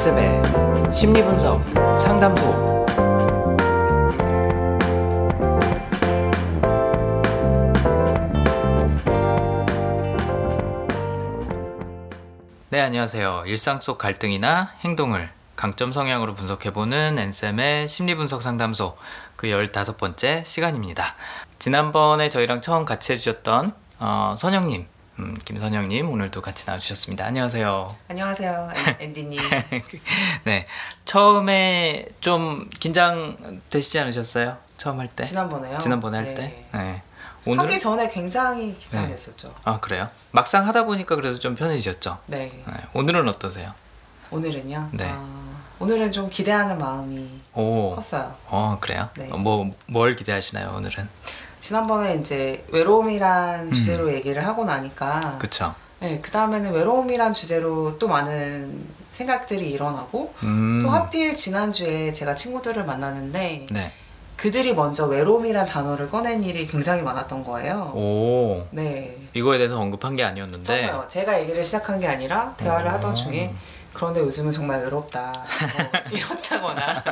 엔쌤의 심리분석 상담소. 네, 안녕하세요. 일상 속 갈등이나 행동을 강점 성향으로 분석해보는 엔쌤의 심리분석 상담소 그 15번째 시간입니다. 지난번에 저희랑 처음 같이 해주셨던 어, 선영님, 음, 김선영님 오늘도 같이 나와주셨습니다. 안녕하세요. 안녕하세요, 앤- 앤디님. 네, 처음에 좀 긴장 되시지 않으셨어요? 처음 할 때? 지난번에요. 지난번에 할 네. 때? 네. 하기 오늘 전에 굉장히 긴장했었죠. 아 그래요? 막상 하다 보니까 그래도 좀 편해지셨죠? 네. 네. 오늘은 어떠세요? 오늘은요. 네. 아, 오늘은 좀 기대하는 마음이 오, 컸어요. 어 그래요? 네. 어, 뭐뭘 기대하시나요 오늘은? 지난번에 이제 외로움이란 음. 주제로 얘기를 하고 나니까 그쵸? 네, 그 다음에는 외로움이란 주제로 또 많은 생각들이 일어나고 음, 또 하필 지난주에 제가 친구들을 만나는데 네. 그들이 먼저 외로움이란 단어를 꺼낸 일이 굉장히 많았던 거예요. 오, 네. 이거에 대해서 언급한 게 아니었는데. 정말요. 제가 얘기를 시작한 게 아니라 대화를 오. 하던 중에 그런데 요즘은 정말 외롭다. 뭐 이렇다거나.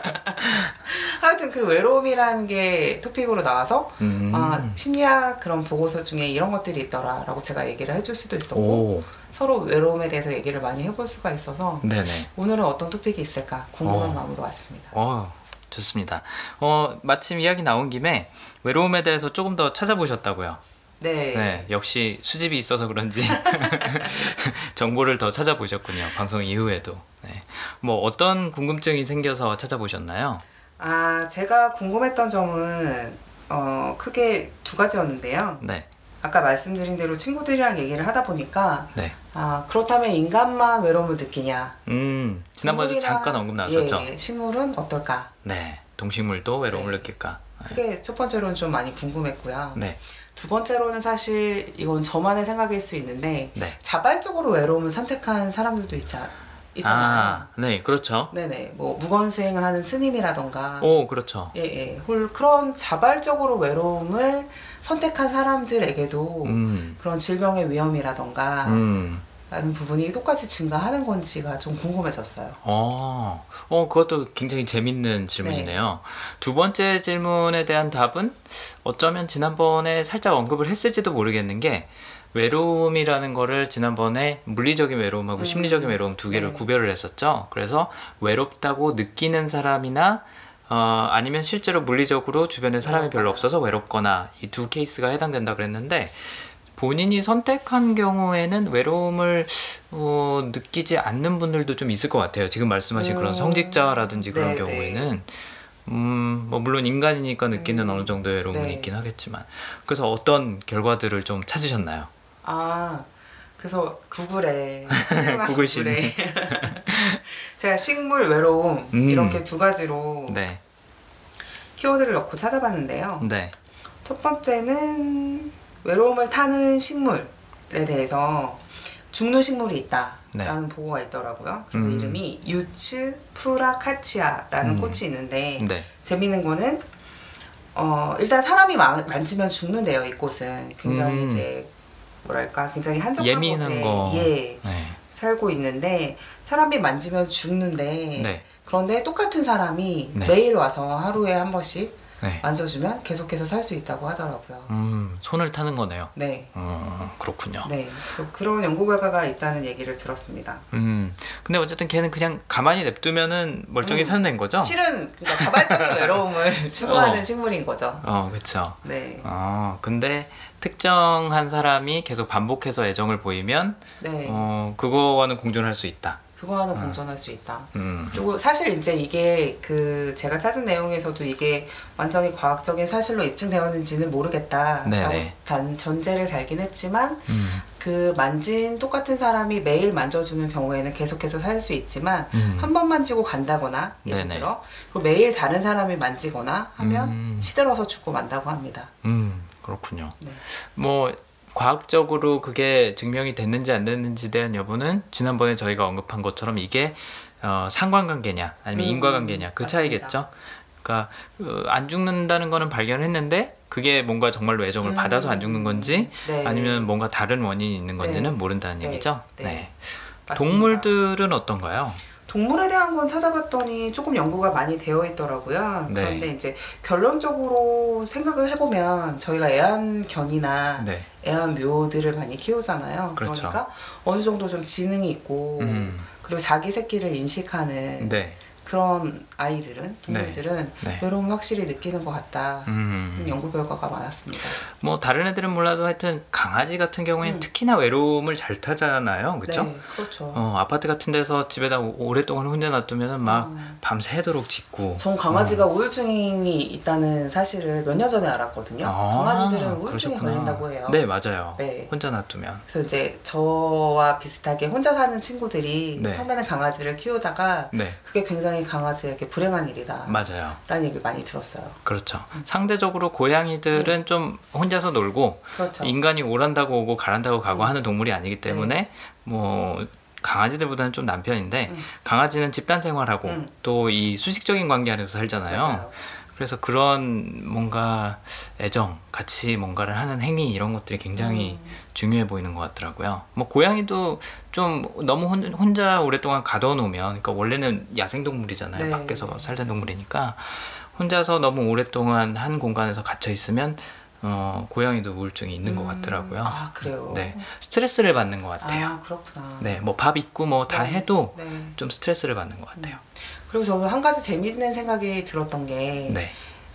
하여튼 그 외로움이라는 게 토픽으로 나와서 음, 아, 심리학 그런 보고서 중에 이런 것들이 있더라라고 제가 얘기를 해줄 수도 있었고 오, 서로 외로움에 대해서 얘기를 많이 해볼 수가 있어서 네네. 오늘은 어떤 토픽이 있을까 궁금한 어. 마음으로 왔습니다. 어, 좋습니다. 어, 마침 이야기 나온 김에 외로움에 대해서 조금 더 찾아보셨다고요. 네. 네, 역시 수집이 있어서 그런지 정보를 더 찾아보셨군요. 방송 이후에도. 네. 뭐 어떤 궁금증이 생겨서 찾아보셨나요? 아 제가 궁금했던 점은 어, 크게 두 가지였는데요. 네, 아까 말씀드린 대로 친구들이랑 얘기를 하다 보니까 네. 아 그렇다면 인간만 외로움을 느끼냐? 음, 지난번에도 잠깐 언급 나왔었죠. 예, 예, 식물은 어떨까? 네, 동식물도 외로움을 네. 느낄까? 네. 그게 첫 번째로는 좀 많이 궁금했고요. 네, 두 번째로는 사실 이건 저만의 생각일 수 있는데 네. 자발적으로 외로움을 선택한 사람들도 있자, 있잖아요. 아, 네, 그렇죠. 네네, 뭐 무건 수행을 하는 스님이라던가, 오, 그렇죠. 예, 예, 홀 그런 자발적으로 외로움을 선택한 사람들에게도 음, 그런 질병의 위험이라던가 음. 라는 부분이 똑같이 증가하는 건지가 좀 궁금해졌어요. 어, 어, 그것도 굉장히 재밌는 질문이네요. 두 번째 질문에 대한 답은 어쩌면 지난번에 살짝 언급을 했을지도 모르겠는 게 외로움이라는 거를 지난번에 물리적인 외로움하고 음. 심리적인 외로움 두 개를 네. 구별을 했었죠. 그래서 외롭다고 느끼는 사람이나 어, 아니면 실제로 물리적으로 주변에 사람이 별로 없어서 외롭거나 이 두 케이스가 해당된다 그랬는데 본인이 선택한 경우에는 외로움을 어, 느끼지 않는 분들도 좀 있을 것 같아요. 지금 말씀하신 그런 음. 성직자라든지 그런 네, 경우에는 음, 뭐 물론 인간이니까 느끼는 음. 어느 정도의 외로움은 네. 있긴 하겠지만 그래서 어떤 결과들을 좀 찾으셨나요? 아, 그래서 구글에 구글 시네. 구글에 제가 식물 외로움 음. 이렇게 두 가지로 네, 키워드를 넣고 찾아봤는데요. 네, 첫 번째는 외로움을 타는 식물에 대해서 죽는 식물이 있다라는 보고가 있더라고요. 그래서 네. 음. 이름이 유츠 프라카치아라는 음. 꽃이 있는데 네, 재밌는 거는 어 일단 사람이 만, 만지면 죽는데요. 이 꽃은 굉장히 음. 이제 뭐랄까 굉장히 한적한 예민한 곳에 거. 예 네, 살고 있는데 사람이 만지면 죽는데 네, 그런데 똑같은 사람이 네. 매일 와서 하루에 한 번씩 네. 만져주면 계속해서 살 수 있다고 하더라고요. 음, 손을 타는 거네요. 네. 음, 그렇군요. 네. 그래서 그런 연구 결과가 있다는 얘기를 들었습니다. 음, 근데 어쨌든 걔는 그냥 가만히 냅두면은 멀쩡히 음. 사는 거죠? 실은 그러니까 자발적인 외로움을 추구하는 어. 식물인 거죠. 어, 그렇죠. 네. 어, 근데 특정한 사람이 계속 반복해서 애정을 보이면 네. 어, 그거와는 공존할 수 있다. 그거와는 공존할 수 있다. 음. 그리고 사실 이제 이게 그 제가 찾은 내용에서도 이게 완전히 과학적인 사실로 입증되었는지는 모르겠다라고 네네. 단 전제를 달긴 했지만 음. 그 만진 똑같은 사람이 매일 만져주는 경우에는 계속해서 살 수 있지만 음. 한번 만지고 간다거나 예를 네네. 들어 그리고 매일 다른 사람이 만지거나 하면 음. 시들어서 죽고 만다고 합니다. 음, 그렇군요. 네. 뭐 과학적으로 그게 증명이 됐는지 안 됐는지 대한 여부는 지난번에 저희가 언급한 것처럼 이게 어, 상관관계냐 아니면 음, 인과관계냐 그 맞습니다. 차이겠죠. 그러니까 어, 안 죽는다는 거는 발견했는데 그게 뭔가 정말로 애정을 음. 받아서 안 죽는 건지 네. 아니면 뭔가 다른 원인이 있는 건지는 네. 모른다는 네. 얘기죠. 네. 네. 동물들은 어떤가요? 동물에 대한 건 찾아봤더니 조금 연구가 많이 되어 있더라고요. 네. 그런데 이제 결론적으로 생각을 해보면 저희가 애완견이나 네. 애완묘들을 많이 키우잖아요. 그 그렇죠. 러니까 어느 정도 좀 지능이 있고 음. 그리고 자기 새끼를 인식하는 네. 그런 아이들은 동물들은 네. 외로움을 확실히 느끼는 것 같다. 음. 연구 결과가 많았습니다. 뭐 다른 애들은 몰라도 하여튼 강아지 같은 경우에는 음. 특히나 외로움을 잘 타잖아요. 그렇죠? 네, 그렇죠. 어, 아파트 같은 데서 집에다 오- 오랫동안 혼자 놔두면은 막 음. 밤새도록 짖고 전 강아지가 우울증이 있다는 사실을 몇 년 전에 알았거든요. 아, 강아지들은 우울증이 그러셨구나. 걸린다고 해요. 네, 맞아요. 네. 혼자 놔두면. 그래서 이제 저와 비슷하게 혼자 사는 친구들이 네. 처음에는 강아지를 키우다가 네. 그게 굉장히 강아지에게 불행한 일이다. 맞아요. 라는 얘기를 많이 들었어요. 그렇죠. 상대적으로 고양이들은 좀 혼자서 놀고 그렇죠. 인간이 오란다고 오고 가란다고 가고 음. 하는 동물이 아니기 때문에 뭐 강아지들보다는 좀 남편인데 음. 강아지는 집단 생활하고 음. 또이 수직적인 관계 안에서 살잖아요. 맞아요. 그래서 그런 뭔가 애정, 같이 뭔가를 하는 행위 이런 것들이 굉장히 음. 중요해 보이는 것 같더라고요. 뭐 고양이도 좀 너무 혼, 혼자 오랫동안 가둬놓으면, 그러니까 원래는 야생 동물이잖아요. 네. 밖에서 살던 동물이니까 혼자서 너무 오랫동안 한 공간에서 갇혀 있으면 어, 고양이도 우울증이 있는 것 음. 같더라고요. 아, 그래요? 네, 스트레스를 받는 것 같아요. 아, 그렇구나. 네, 뭐 밥 있고 뭐다 네. 해도 네. 좀 스트레스를 받는 것 같아요. 그리고 저는 한 가지 재밌는 생각이 들었던 게, 네,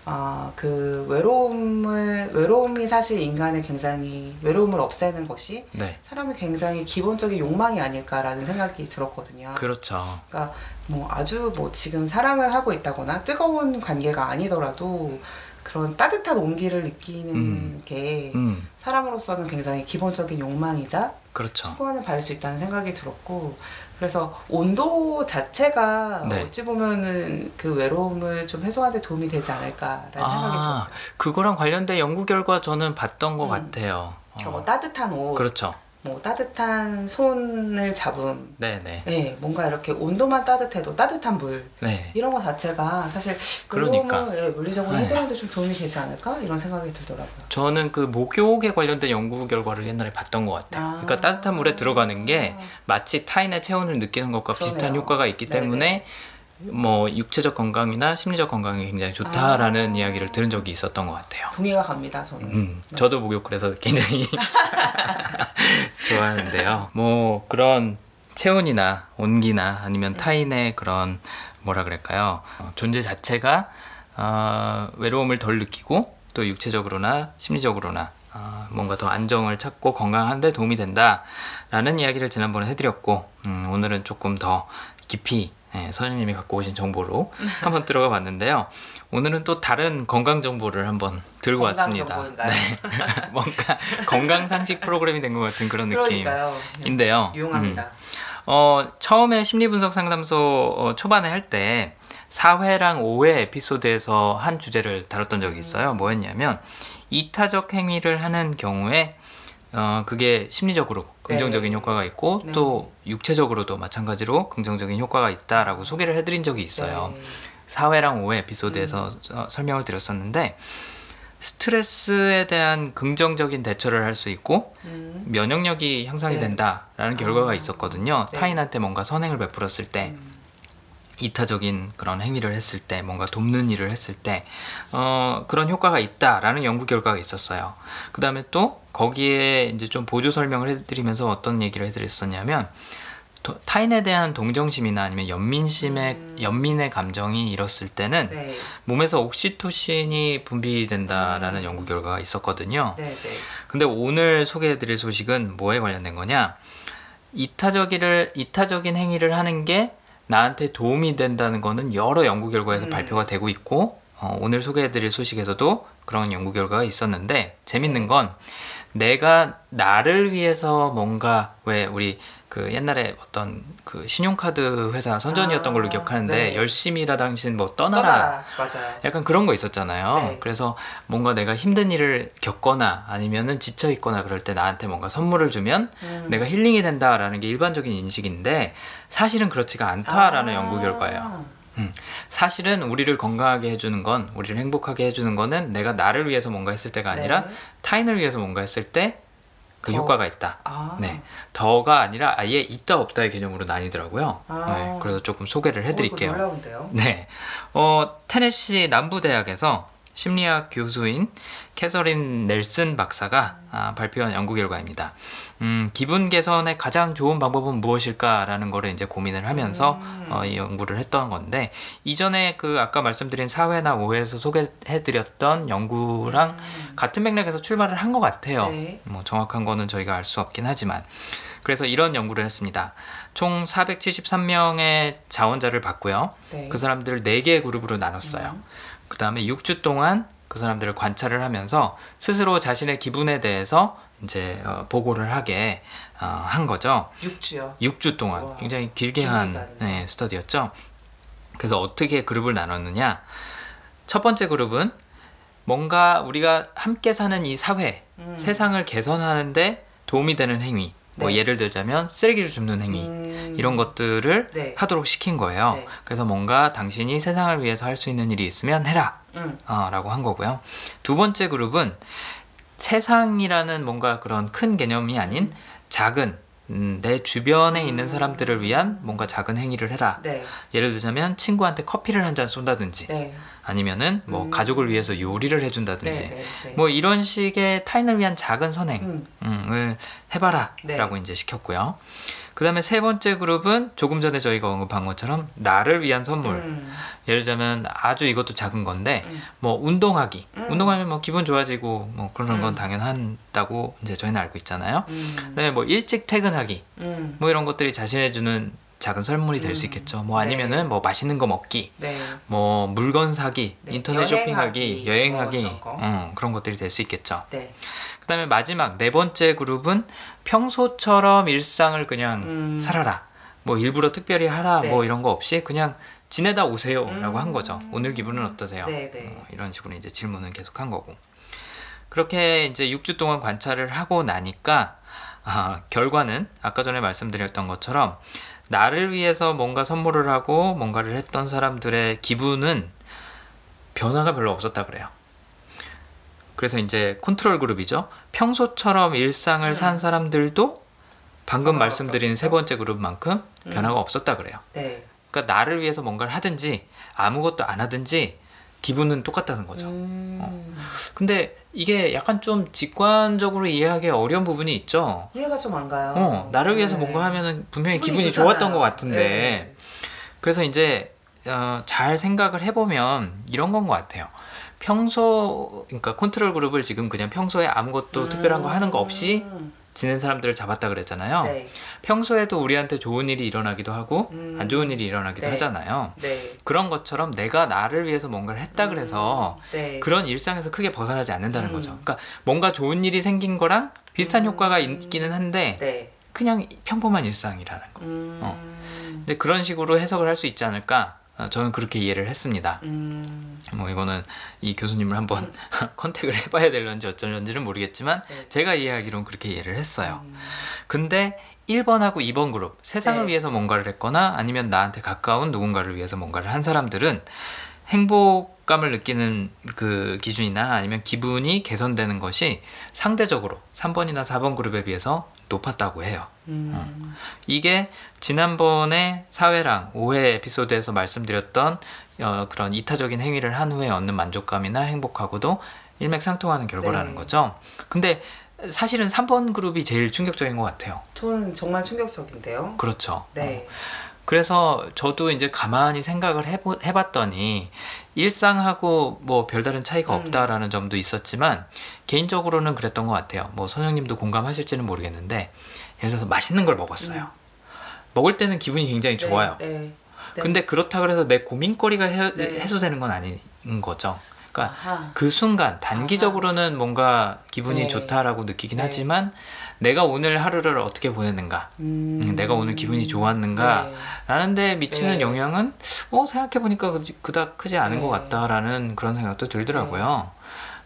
아, 그 외로움을, 외로움이 사실 인간을 굉장히, 외로움을 없애는 것이 네, 사람의 굉장히 기본적인 욕망이 아닐까라는 생각이 들었거든요. 그렇죠. 그러니까 뭐 아주 뭐 지금 사랑을 하고 있다거나 뜨거운 관계가 아니더라도 그런 따뜻한 온기를 느끼는 음. 게 음, 사람으로서는 굉장히 기본적인 욕망이자 그렇죠. 추구하는 바일 수 있다는 생각이 들었고 그래서 온도 자체가 네. 어찌 보면은 그 외로움을 좀 해소하는 데 도움이 되지 않을까라는 생각이 아, 들었어요. 그거랑 관련된 연구 결과 저는 봤던 것 음. 같아요. 그러니까 어, 뭐 따뜻한 옷, 그렇죠. 뭐 따뜻한 손을 잡음, 네네. 네, 뭔가 이렇게 온도만 따뜻해도 따뜻한 물 네. 이런 거 자체가 사실 그러니까. 외로움을 예, 물리적으로 네. 해결하는데 좀 도움이 되지 않을까 이런 생각이 들더라고요. 저는 그 목욕에 관련된 연구 결과를 옛날에 봤던 것 같아요. 아. 그러니까 따뜻한 물에 들어가는 게 마치 타인의 체온을 느끼는 것과 비슷한 그러네요. 효과가 있기 네네. 때문에 뭐 육체적 건강이나 심리적 건강에 굉장히 좋다라는 아. 이야기를 들은 적이 있었던 것 같아요. 동의가 갑니다, 저는. 음, 네. 저도 목욕 그래서 굉장히 좋아하는데요. 뭐 그런 체온이나 온기나 아니면 타인의 그런 뭐라 그럴까요? 어, 존재 자체가 어, 외로움을 덜 느끼고 또 육체적으로나 심리적으로나 어, 뭔가 더 안정을 찾고 건강한데 도움이 된다라는 이야기를 지난번에 해드렸고 음, 오늘은 조금 더 깊이 예, 선생님이 갖고 오신 정보로 한번 들어가 봤는데요. 오늘은 또 다른 건강 정보를 한번 들고 왔습니다. 네. 뭔가 건강 상식 프로그램이 된 것 같은 그런 그러니까요. 느낌인데요. 유용합니다. 음. 어, 처음에 심리 분석 상담소 어, 초반에 할 때 4회랑 5회 에피소드에서 한 주제를 다뤘던 적이 있어요. 뭐였냐면 이타적 행위를 하는 경우에 어, 그게 심리적으로 긍정적인 네. 효과가 있고 네. 또 육체적으로도 마찬가지로 긍정적인 효과가 있다라고 소개를 해드린 적이 있어요. 네. 4회랑 5회 에피소드에서 어, 설명을 드렸었는데 스트레스에 대한 긍정적인 대처를 할 수 있고 음, 면역력이 향상이 네. 된다라는 결과가 아, 있었거든요. 네. 타인한테 뭔가 선행을 베풀었을 때 음, 이타적인 그런 행위를 했을 때 뭔가 돕는 일을 했을 때 어, 그런 효과가 있다라는 연구 결과가 있었어요. 그 다음에 또 거기에 이제 좀 보조 설명을 해드리면서 어떤 얘기를 해드렸었냐면 도- 타인에 대한 동정심이나 아니면 연민심의 음. 연민의 감정이 일었을 때는 네. 몸에서 옥시토신이 분비된다라는 음. 연구 결과가 있었거든요. 네, 네. 근데 오늘 소개해드릴 소식은 뭐에 관련된 거냐? 이타적이를 이타적인 행위를 하는 게 나한테 도움이 된다는 거는 여러 연구 결과에서 음. 발표가 되고 있고 어, 오늘 소개해드릴 소식에서도 그런 연구 결과가 있었는데 재밌는 건 내가 나를 위해서 뭔가 왜 우리 그 옛날에 어떤 그 신용카드 회사 선전이었던 걸로 아, 기억하는데 네. 열심히 일하 당신 뭐 떠나라 떠나라. 맞아요. 약간 그런 거 있었잖아요. 네. 그래서 뭔가 내가 힘든 일을 겪거나 아니면은 지쳐 있거나 그럴 때 나한테 뭔가 선물을 주면 음. 내가 힐링이 된다라는 게 일반적인 인식인데 사실은 그렇지가 않다라는 아. 연구 결과예요. 음. 사실은 우리를 건강하게 해주는 건 우리를 행복하게 해주는 거는 내가 나를 위해서 뭔가 했을 때가 아니라 네. 타인을 위해서 뭔가 했을 때 그 더. 효과가 있다. 아. 네, 더가 아니라 아예 있다 없다의 개념으로 나뉘더라고요. 아. 네, 그래서 조금 소개를 해드릴게요. 어, 이거 놀라운데요. 네, 어, 테네시 남부 대학에서 심리학 교수인 캐서린 넬슨 박사가 아, 발표한 연구 결과입니다. 음, 기분 개선의 가장 좋은 방법은 무엇일까라는 거를 이제 고민을 하면서 어, 이 연구를 했던 건데 이전에 그 아까 말씀드린 사회나 오해에서 소개해드렸던 연구랑 같은 맥락에서 출발을 한 것 같아요. 네. 뭐 정확한 거는 저희가 알 수 없긴 하지만 그래서 이런 연구를 했습니다. 총 473명의 자원자를 봤고요. 네. 그 사람들을 4개의 그룹으로 나눴어요. 그 다음에 6주 동안 그 사람들을 관찰을 하면서 스스로 자신의 기분에 대해서 이제 어, 보고를 하게 어, 한 거죠. 6주요. 6주 동안 우와. 굉장히 길게 한. 네, 스터디였죠. 그래서 어떻게 그룹을 나눴느냐? 첫 번째 그룹은 뭔가 우리가 함께 사는 이 사회, 음. 세상을 개선하는데 도움이 되는 행위. 뭐 네. 예를 들자면 쓰레기를 줍는 행위. 음. 이런 것들을 네. 하도록 시킨 거예요. 네. 그래서 뭔가 당신이 세상을 위해서 할 수 있는 일이 있으면 해라. 음. 아, 라고 한 거고요. 두 번째 그룹은 세상이라는 뭔가 그런 큰 개념이 아닌 작은 음, 내 주변에 있는 사람들을 위한 뭔가 작은 행위를 해라. 네. 예를 들자면 친구한테 커피를 한 잔 쏜다든지 네. 아니면은 뭐 음. 가족을 위해서 요리를 네. 해준다든지 네. 네. 뭐 이런 식의 타인을 위한 작은 선행을 음. 해봐라 네. 라고 이제 시켰고요. 그 다음에 세 번째 그룹은 조금 전에 저희가 언급한 것처럼 나를 위한 선물. 음. 예를 들자면 아주 이것도 작은 건데 음. 뭐 운동하기. 음. 운동하면 뭐 기분 좋아지고 뭐 그런 건 음. 당연하다고 이제 저희는 알고 있잖아요. 음. 그다음에 뭐 일찍 퇴근하기. 음. 뭐 이런 것들이 자신해 주는 작은 선물이 될수 음. 있겠죠. 뭐 네. 아니면은 뭐 맛있는 거 먹기. 네. 뭐 물건 사기, 네, 인터넷 쇼핑하기, 여행하기, 뭐 이런 거. 음, 그런 것들이 될 수 있겠죠. 네. 그다음에 마지막 네 번째 그룹은 평소처럼 일상을 그냥 음. 살아라. 뭐 일부러 특별히 하라. 네. 뭐 이런 거 없이 그냥 지내다 오세요라고 음. 한 거죠. 오늘 기분은 어떠세요? 네, 네. 어, 이런 식으로 이제 질문을 계속 한 거고. 그렇게 이제 6주 동안 관찰을 하고 나니까 아, 결과는 아까 전에 말씀드렸던 것처럼 나를 위해서 뭔가 선물을 하고 뭔가를 했던 사람들의 기분은 변화가 별로 없었다 그래요. 그래서 이제 컨트롤 그룹이죠. 평소처럼 일상을 음. 산 사람들도 방금 말씀드린 없었죠? 세 번째 그룹만큼 음. 변화가 없었다 그래요. 네. 그러니까 나를 위해서 뭔가를 하든지 아무것도 안 하든지 기분은 똑같다는 거죠. 음. 근데 이게 약간 좀 직관적으로 이해하기 어려운 부분이 있죠. 이해가 좀 안 가요. 어, 나를 위해서 네. 뭔가 하면은 분명히 기분이, 좋잖아요. 좋았던 것 같은데. 네. 그래서 이제 어, 잘 생각을 해보면 이런 건 것 같아요. 평소, 그러니까 컨트롤 그룹을 지금 그냥 평소에 아무것도 특별한 거 하는 거 없이 음. 지낸 사람들을 잡았다 그랬잖아요. 네. 평소에도 우리한테 좋은 일이 일어나기도 하고 음. 안 좋은 일이 일어나기도 네. 하잖아요. 네. 그런 것처럼 내가 나를 위해서 뭔가를 했다 그래서 네. 그런 일상에서 크게 벗어나지 않는다는 음. 거죠. 그러니까 뭔가 좋은 일이 생긴 거랑 비슷한 음. 효과가 있기는 한데 네. 그냥 평범한 일상이라는 거. 음. 어. 근데 그런 식으로 해석을 할 수 있지 않을까? 어, 저는 그렇게 이해를 했습니다. 음. 뭐 이거는 이 교수님을 한번 컨택을 해봐야 될런지 어쩔런지는 모르겠지만 네. 제가 이해하기로는 그렇게 이해를 했어요. 음. 근데 1번하고 2번 그룹 세상을 네. 위해서 뭔가를 했거나 아니면 나한테 가까운 누군가를 위해서 뭔가를 한 사람들은 행복감을 느끼는 그 기준이나 아니면 기분이 개선되는 것이 상대적으로 3번이나 4번 그룹에 비해서 높았다고 해요. 음. 이게 지난번에 사회랑 오해 에피소드에서 말씀드렸던 어, 그런 이타적인 행위를 한 후에 얻는 만족감이나 행복하고도 일맥상통하는 결과라는 네. 거죠. 근데 사실은 3번 그룹이 제일 충격적인 것 같아요. 저는 정말 충격적인데요. 그렇죠. 어. 네. 그래서 저도 이제 가만히 생각을 해보, 해봤더니 일상하고 뭐 별다른 차이가 음. 없다라는 점도 있었지만 개인적으로는 그랬던 것 같아요. 뭐 선영님도 공감하실지는 모르겠는데 예를 들어서 맛있는 걸 먹었어요. 먹을 때는 기분이 굉장히 네, 좋아요. 네. 네. 근데 그렇다 그래서 내 고민거리가 해, 네. 해소되는 건 아닌 거죠. 그러니까 아하. 그 순간 단기적으로는 뭔가 기분이 네. 좋다라고 느끼긴 네. 하지만 내가 오늘 하루를 어떻게 보냈는가, 음. 음, 내가 오늘 기분이 좋았는가, 네. 라는 데 미치는 네. 영향은 어 생각해보니까 그닥 크지 않은 네. 것 같다라는 그런 생각도 들더라고요.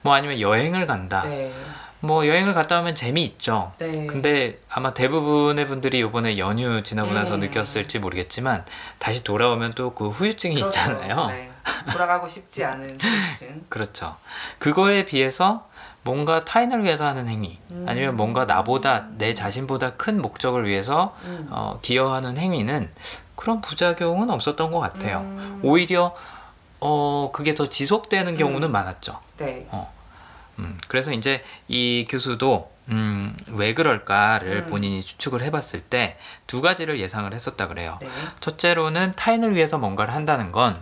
뭐 아니면 여행을 간다. 네. 뭐 여행을 갔다 오면 재미있죠. 네. 근데 아마 대부분의 분들이 이번에 연휴 지나고 나서 음. 느꼈을지 모르겠지만 다시 돌아오면 또 그 후유증이 그렇죠. 있잖아요. 네. 돌아가고 싶지 않은 후유증. 그렇죠. 그거에 비해서 뭔가 타인을 위해서 하는 행위 아니면 뭔가 나보다 내 자신보다 큰 목적을 위해서 음. 어, 기여하는 행위는 그런 부작용은 없었던 것 같아요. 음. 오히려 어, 그게 더 지속되는 경우는 많았죠. 네. 음, 그래서 이제 이 교수도 음, 왜 그럴까를 음. 본인이 추측을 해봤을 때 두 가지를 예상을 했었다 그래요. 네. 첫째로는 타인을 위해서 뭔가를 한다는 건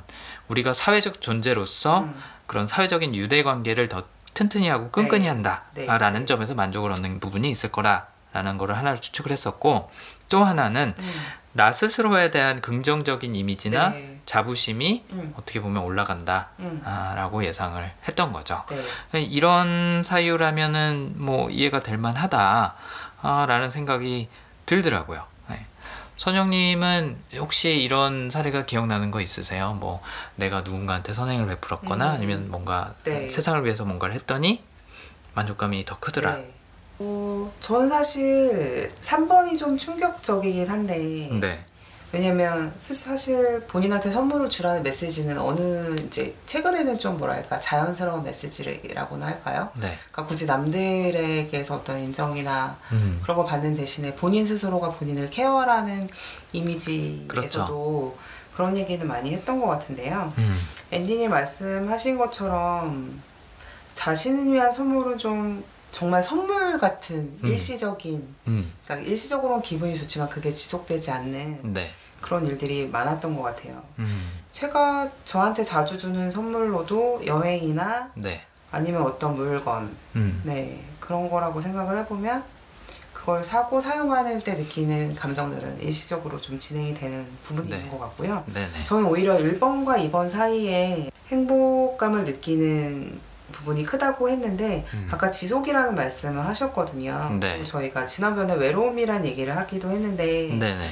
우리가 사회적 존재로서 음. 그런 사회적인 유대 관계를 더 튼튼히 하고 끈끈히 네. 한다라는 네. 점에서 만족을 얻는 부분이 있을 거라라는 거를 하나로 추측을 했었고 또 하나는 음. 나 스스로에 대한 긍정적인 이미지나 네. 자부심이 음. 어떻게 보면 올라간다라고 음. 예상을 했던 거죠. 네. 이런 사유라면은 뭐 이해가 될 만하다라는 생각이 들더라고요. 네. 선영님은 혹시 이런 사례가 기억나는 거 있으세요? 뭐 내가 누군가한테 선행을 베풀었거나 음. 아니면 뭔가 네. 세상을 위해서 뭔가를 했더니 만족감이 더 크더라. 네. 어, 저는 사실 3번이 좀 충격적이긴 한데 네. 왜냐면 스- 사실 본인한테 선물을 주라는 메시지는 어느 이제 최근에는 좀 뭐랄까 자연스러운 메시지라고나 할까요? 네. 그러니까 굳이 남들에게서 어떤 인정이나 음. 그런 거 받는 대신에 본인 스스로가 본인을 케어하라는 이미지에서도 그렇죠. 그런 얘기는 많이 했던 것 같은데요. 음. 엔디님 말씀하신 것처럼 자신을 위한 선물은 좀 정말 선물 같은 음. 일시적인 음. 그러니까 일시적으로는 기분이 좋지만 그게 지속되지 않는 네. 그런 일들이 많았던 것 같아요. 음. 제가 저한테 자주 주는 선물로도 여행이나 네. 아니면 어떤 물건, 음. 네 그런 거라고 생각을 해보면 그걸 사고 사용하는 때 느끼는 감정들은 일시적으로 좀 진행이 되는 부분이 네. 있는 것 같고요. 네네. 저는 오히려 1번과 2번 사이에 행복감을 느끼는 부분이 크다고 했는데 음. 아까 지속이라는 말씀을 하셨거든요. 네. 또 저희가 지난번에 외로움이란 얘기를 하기도 했는데 네네.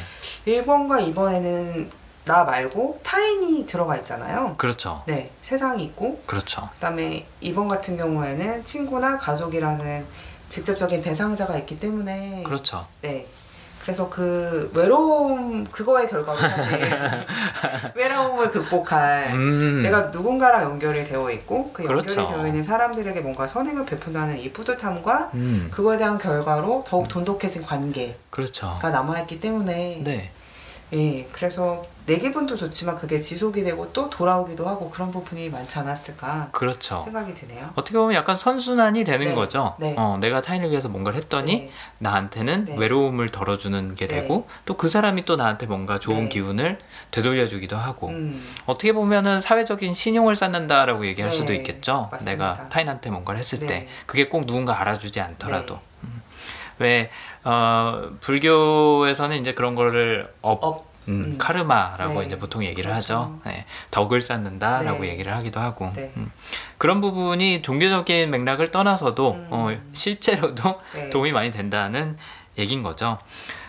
1번과 2번에는 나 말고 타인이 들어가 있잖아요. 그렇죠. 네, 세상이 있고 그렇죠. 그다음에 2번 같은 경우에는 친구나 가족이라는 직접적인 대상자가 있기 때문에 그렇죠. 네. 그래서 그 외로움 그거의 결과로 사실 외로움을 극복할 음. 내가 누군가랑 연결이 되어 있고 그 연결이 그렇죠. 되어 있는 사람들에게 뭔가 선행을 베푼다는 이 뿌듯함과 음. 그거에 대한 결과로 더욱 돈독해진 관계가 그렇죠. 남아있기 때문에 네. 예 그래서 내 기분도 좋지만 그게 지속이 되고 또 돌아오기도 하고 그런 부분이 많지 않았을까 그렇죠. 생각이 드네요. 어떻게 보면 약간 선순환이 되는 네. 거죠. 네. 어, 내가 타인을 위해서 뭔가를 했더니 네. 나한테는 네. 외로움을 덜어주는 게 네. 되고 또 그 사람이 또 나한테 뭔가 좋은 네. 기운을 되돌려주기도 하고 음, 어떻게 보면은 사회적인 신용을 쌓는다라고 얘기할 네. 수도 있겠죠. 맞습니다. 내가 타인한테 뭔가를 했을 네. 때 그게 꼭 누군가 알아주지 않더라도 네. 음. 왜 어, 불교에서는 이제 그런 거를 업, 업, 음, 음. 카르마라고 네. 이제 보통 얘기를 그렇죠. 하죠. 네, 덕을 쌓는다라고 네. 얘기를 하기도 하고 네. 음. 그런 부분이 종교적인 맥락을 떠나서도 음. 어, 실제로도 네. 도움이 많이 된다는 얘기인 거죠.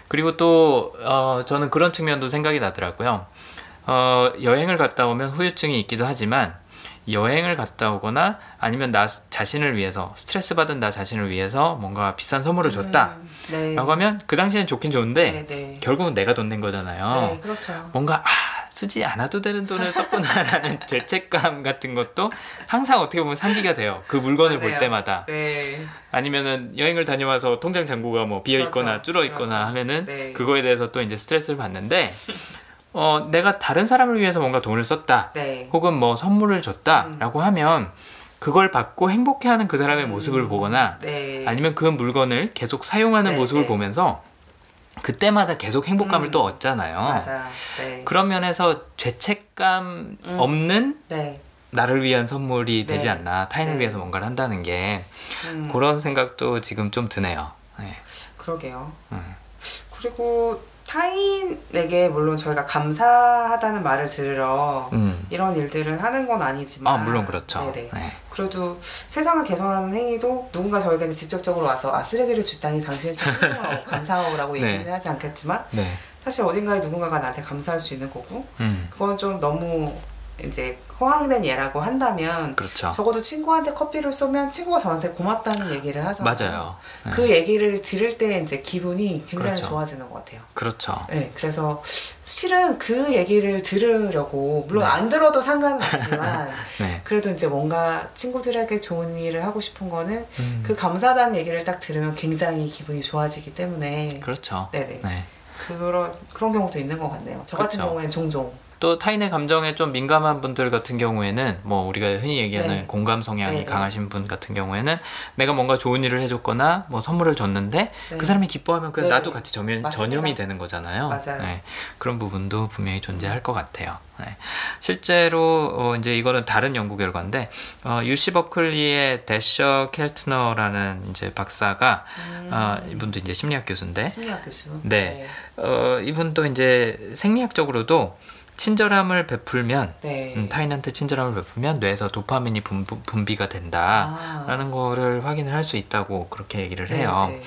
그리고 또 어, 저는 그런 측면도 생각이 나더라고요. 어, 여행을 갔다 오면 후유증이 있기도 하지만 여행을 갔다 오거나 아니면 나 스- 자신을 위해서 스트레스 받은 나 자신을 위해서 뭔가 비싼 선물을 줬다. 음, 네. 라고 하면 그 당시엔 좋긴 좋은데 네, 네. 결국은 내가 돈 낸 거잖아요. 네, 그렇죠. 뭔가 아 쓰지 않아도 되는 돈을 썼구나라는 죄책감 같은 것도 항상 어떻게 보면 상기가 돼요. 그 물건을 볼 맞아요. 때마다 네. 아니면은 여행을 다녀와서 통장 잔고가 뭐 비어 있거나 그렇죠. 줄어 있거나 그렇죠. 하면은 네. 그거에 대해서 또 이제 스트레스를 받는데 어 내가 다른 사람을 위해서 뭔가 돈을 썼다 네. 혹은 뭐 선물을 줬다라고 하면 그걸 받고 행복해하는 그 사람의 모습을 보거나 네. 아니면 그 물건을 계속 사용하는 네, 모습을 네. 보면서 그때마다 계속 행복감을 음. 또 얻잖아요. 맞아. 네. 그런 면에서 죄책감 음. 없는 네. 나를 위한 선물이 되지 네. 않나 타인을 네. 위해서 뭔가를 한다는 게 음, 그런 생각도 지금 좀 드네요. 네. 그러게요. 음. 그리고 타인에게 물론 저희가 감사하다는 말을 들으러 음. 이런 일들을 하는 건 아니지만 아 물론 그렇죠. 네네. 네. 그래도 세상을 개선하는 행위도 누군가 저에게 직접적으로 와서 아 쓰레기를 줍다니 당신은 참 훌륭하고 감사하오라고 네. 얘기는 하지 않겠지만 네. 사실 어딘가에 누군가가 나한테 감사할 수 있는 거고 음. 그건 좀 너무 이제 허황된 예라고 한다면 그렇죠. 적어도 친구한테 커피를 쏘면 친구가 저한테 고맙다는 얘기를 하잖아요. 맞아요. 네. 그 얘기를 들을 때 이제 기분이 굉장히 그렇죠. 좋아지는 것 같아요. 그렇죠. 네, 그래서 실은 그 얘기를 들으려고 물론 네. 안 들어도 상관은 없지만 네. 그래도 이제 뭔가 친구들에게 좋은 일을 하고 싶은 거는 음, 그 감사하다는 얘기를 딱 들으면 굉장히 기분이 좋아지기 때문에 그렇죠. 네네 네. 그런 그런 경우도 있는 것 같네요. 저 같은 그렇죠. 경우에는 종종 또 타인의 감정에 좀 민감한 분들 같은 경우에는 뭐 우리가 흔히 얘기하는 네. 공감 성향이 네, 네. 강하신 분 같은 경우에는 내가 뭔가 좋은 일을 해줬거나 뭐 선물을 줬는데 네. 그 사람이 기뻐하면 그냥 네. 나도 같이 전염, 맞습니다. 전염이 되는 거잖아요. 맞아요. 네. 그런 부분도 분명히 존재할 것 같아요. 네. 실제로 어, 이제 이거는 다른 연구 결과인데 어, UC 버클리의 대셔 켈트너라는 이제 박사가 어, 이분도 이제 심리학 교수인데 심리학 교수 네. 어, 이분도 이제 생리학적으로도 친절함을 베풀면 네. 음, 타인한테 친절함을 베풀면 뇌에서 도파민이 분부, 분비가 아. 된다라는 거를 확인을 할 수 있다고 그렇게 얘기를 네, 해요. 네.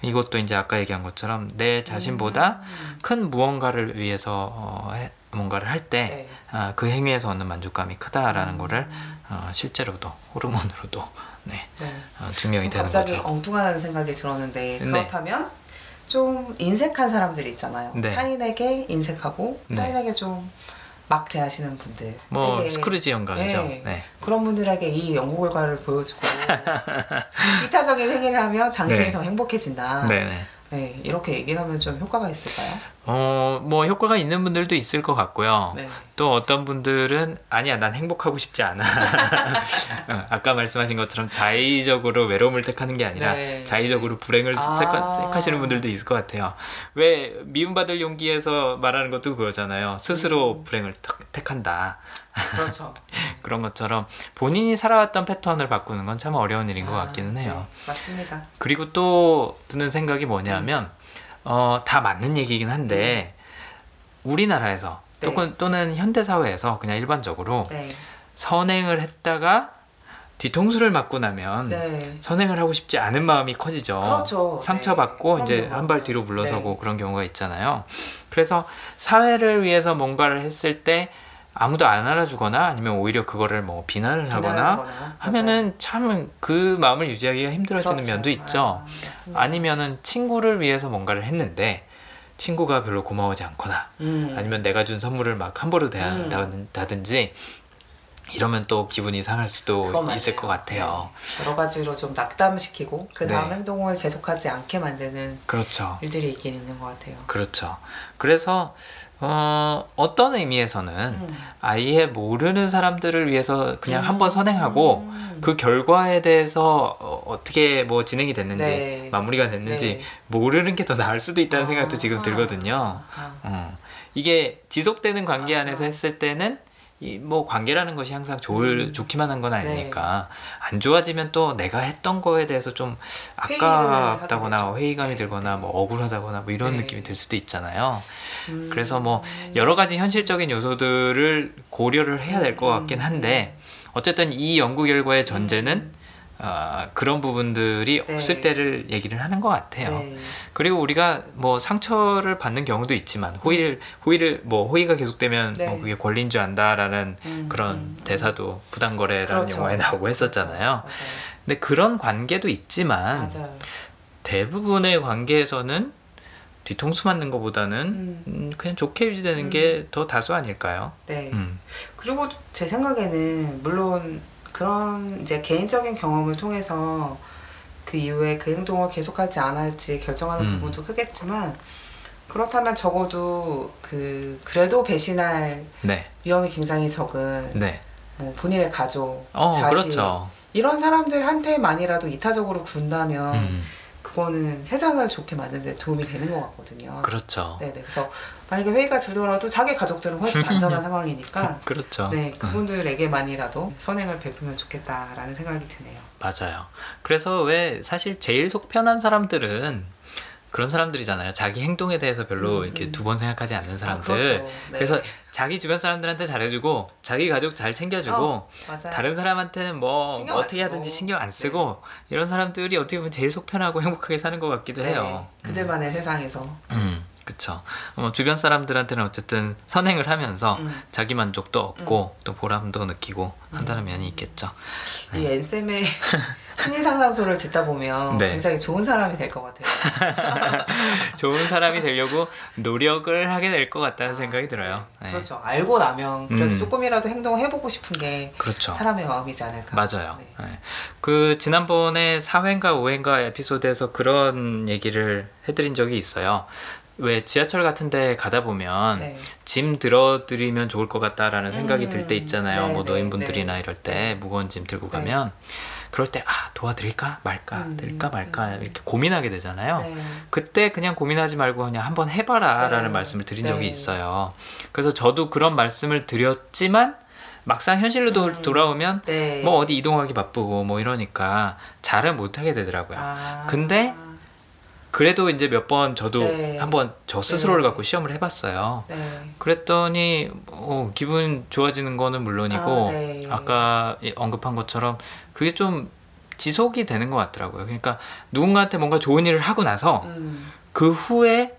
이것도 이제 아까 얘기한 것처럼 내 자신보다 음. 큰 무언가를 위해서 어, 해- 뭔가를 할때 네. 아, 그 행위에서 얻는 만족감이 크다라는 음. 거를 어, 실제로도 호르몬으로도 네, 네. 어, 증명이 되는 갑자기 거죠. 엉뚱한 생각이 들었는데 네. 그렇다면 좀 인색한 사람들이 있잖아요. 네. 타인에게 인색하고 네. 타인에게 좀 막 대하시는 분들. 뭐 스크루지 영감이죠. 네. 네. 그런 분들에게 이 연구 결과를 보여주고 이타적인 행위를 하면 당신이 네. 더 행복해진다. 네 네. 네, 이렇게 얘기하면 좀 효과가 있을까요? 어, 뭐 효과가 있는 분들도 있을 것 같고요. 네. 또 어떤 분들은 아니야 난 행복하고 싶지 않아. 어, 아까 말씀하신 것처럼 자의적으로 외로움을 택하는 게 아니라 네. 자의적으로 불행을 아. 택하- 택하시는 분들도 있을 것 같아요. 왜 미움받을 용기에서 말하는 것도 그거잖아요. 스스로 음. 불행을 택- 택한다. 그렇죠. 그런 것처럼 본인이 살아왔던 패턴을 바꾸는 건 참 어려운 일인 것 아, 같기는 해요. 네, 맞습니다. 그리고 또 드는 생각이 뭐냐면 어, 다 맞는 얘기긴 한데 우리나라에서 네. 또는, 또는 현대 사회에서 그냥 일반적으로 네. 선행을 했다가 뒤통수를 맞고 나면 네. 선행을 하고 싶지 않은 마음이 커지죠. 그렇죠. 상처받고 네. 이제. 한 발 뒤로 물러서고 네. 그런 경우가 있잖아요. 그래서 사회를 위해서 뭔가를 했을 때 아무도 안 알아주거나 아니면 오히려 그거를 뭐 비난을 하거나. 하면은 참 그 마음을 유지하기가 힘들어지는 그렇죠. 면도 있죠. 아. 아니면은 친구를 위해서 뭔가를 했는데 친구가 별로 고마워하지 않거나 음. 아니면 내가 준 선물을 막 함부로 대한다든지 이러면 또 기분이 상할 수도 있을. 것 같아요. 네. 여러 가지로 좀 낙담시키고 그 다음 네. 행동을 계속하지 않게 만드는 그렇죠. 일들이 있긴 있는 것 같아요. 그렇죠. 그래서 어, 어떤 의미에서는 음. 아예 모르는 사람들을 위해서 그냥 음. 한번 선행하고 음. 그 결과에 대해서 어, 어떻게 뭐 진행이 됐는지 네. 마무리가 됐는지 네. 모르는 게 더 나을 수도 있다는 생각도 아. 지금 들거든요. 아. 어. 이게 지속되는 관계 아. 안에서 했을 때는 이 뭐 관계라는 것이 항상 좋을 음. 좋기만 한건 네. 아니니까 안 좋아지면 또 내가 했던 거에 대해서 좀 아깝다거나 되죠. 회의감이 네, 들거나 네. 뭐 억울하다거나 뭐 이런 네. 느낌이 들 수도 있잖아요. 음. 그래서 뭐 여러 가지 현실적인 요소들을 고려를 해야 될 것 같긴 음. 한데 어쨌든 이 연구 결과의 전제는 아, 그런 부분들이 네. 없을 때를 얘기를 하는 것 같아요. 네. 그리고 우리가 뭐 상처를 받는 경우도 있지만 호의를 호의를 뭐 호의가 계속되면 네. 어, 그게 권리인 줄 안다라는 음, 그런 음, 음. 대사도 부당거래라는 그렇죠. 영화에 나오고 했었잖아요. 맞아요. 근데 그런 관계도 있지만 맞아요. 대부분의 관계에서는 뒤통수 맞는 것보다는 음. 음, 그냥 좋게 유지되는 음. 게더 다수 아닐까요? 네. 음. 그리고 제 생각에는 물론 그런 이제 개인적인 경험을 통해서 그 이후에 그 행동을 계속할지 안 할지 결정하는 음. 부분도 크겠지만 그렇다면 적어도 그 그래도 배신할 네, 위험이 굉장히 적은 네. 뭐 본인의 가족, 어, 자식 그렇죠. 이런 사람들한테만이라도 이타적으로 군다면 음, 그거는 세상을 좋게 만드는 데 도움이 되는 것 같거든요. 그렇죠. 네네. 그래서 만약에 회의가 들더라도 자기 가족들은 훨씬 안전한 상황이니까 그렇죠. 네 음. 그분들에게만이라도 선행을 베풀면 좋겠다라는 생각이 드네요. 맞아요. 그래서 왜 사실 제일 속 편한 사람들은 그런 사람들이잖아요. 자기 행동에 대해서 별로 음, 이렇게 음. 두번 생각하지 않는 사람들. 아, 그렇죠. 네. 그래서 자기 주변 사람들한테 잘해주고 자기 가족 잘 챙겨주고 어. 다른 사람한테는 뭐 어떻게. 하든지 신경 안 쓰고 이런 사람들이 어떻게 보면 제일 속 편하고 행복하게 사는 것 같기도 네, 해요. 그들만의 세상에서 음, 그쵸. 뭐 주변 사람들한테는 어쨌든 선행을 하면서 음. 자기 만족도 얻고 또 보람도 느끼고 한다는 면이 있겠죠. 이 엔쌤의 심리 상담소를 듣다 보면 네. 굉장히 좋은 사람이 될 것 같아요. 좋은 사람이 되려고 노력을 하게 될 것 같다는 생각이 들어요. 네. 그렇죠. 알고 나면 그래도 음. 조금이라도 행동을 해보고 싶은 게 그렇죠. 사람의 마음이지 않을까. 맞아요. 네. 네. 그 지난번에 4회인가 5회인가 에피소드에서 그런 얘기를 해드린 적이 있어요. 왜 지하철 같은 데 가다 보면 네. 짐 들어드리면 좋을 것 같다라는 생각이 음. 들때 있잖아요. 네, 뭐 네, 노인분들이나 네. 이럴 때 무거운 짐 들고 가면 그럴 때 아 도와드릴까 말까 음, 드릴까 말까 이렇게 고민하게 되잖아요. 네. 그때 그냥 고민하지 말고 그냥 한번 해봐라라는 네. 말씀을 드린 네. 적이 있어요. 그래서 저도 그런 말씀을 드렸지만 막상 현실로 도- 음. 돌아오면 네. 뭐 어디 이동하기 바쁘고 뭐 이러니까 잘은 못하게 되더라고요. 아. 근데 그래도 이제 몇 번 저도 네. 한번 저 스스로를 네. 갖고 시험을 해봤어요. 네. 그랬더니 어, 기분 좋아지는 거는 물론이고 아, 네. 이- 언급한 것처럼 그게 좀 지속이 되는 것 같더라고요. 그러니까 누군가한테 뭔가 좋은 일을 하고 나서 음. 그 후에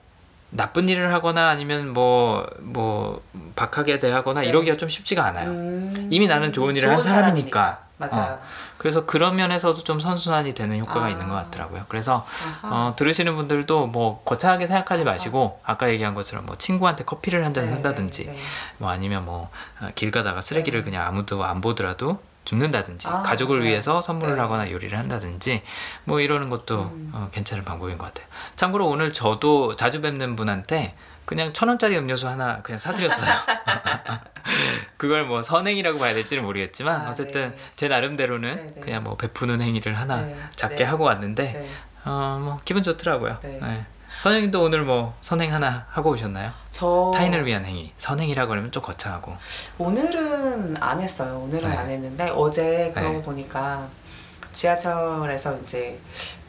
나쁜 일을 하거나 아니면 뭐뭐 박하게 대하거나 네. 이러기가 좀 쉽지가 않아요. 음. 이미 나는 좋은 일을 한 사람이니까. 맞아요. 그래서 그런 면에서도 좀 선순환이 되는 효과가 아. 있는 것 같더라고요. 그래서. 어, 들으시는 분들도 뭐 거창하게 생각하지 마시고 아까 얘기한 것처럼 뭐 친구한테 커피를 한잔 네, 산다든지 네. 뭐 아니면 뭐 길 가다가 쓰레기를 네. 그냥 아무도 안 보더라도 줍는다든지 아, 가족을 맞아요. 위해서 선물을 네. 하거나 요리를 한다든지 뭐 이러는 것도 음. 어, 괜찮은 방법인 것 같아요. 참고로 오늘 저도 자주 뵙는 분한테 그냥 천 원짜리 음료수 하나 그냥 사드렸어요. 그걸 뭐 선행이라고 봐야 될지는 모르겠지만 아, 어쨌든 네. 제 나름대로는 네, 네. 그냥 뭐 베푸는 행위를 하나 네, 작게 네. 하고 왔는데 네. 어뭐 기분 좋더라고요. 네. 네. 선생님도 오늘 뭐 선행 하나 하고 오셨나요? 저 타인을 위한 행위. 선행이라고 하면 좀 거창하고. 오늘은 안 했어요. 오늘은 네. 안 했는데 어제 그러고 네. 보니까 지하철에서 이제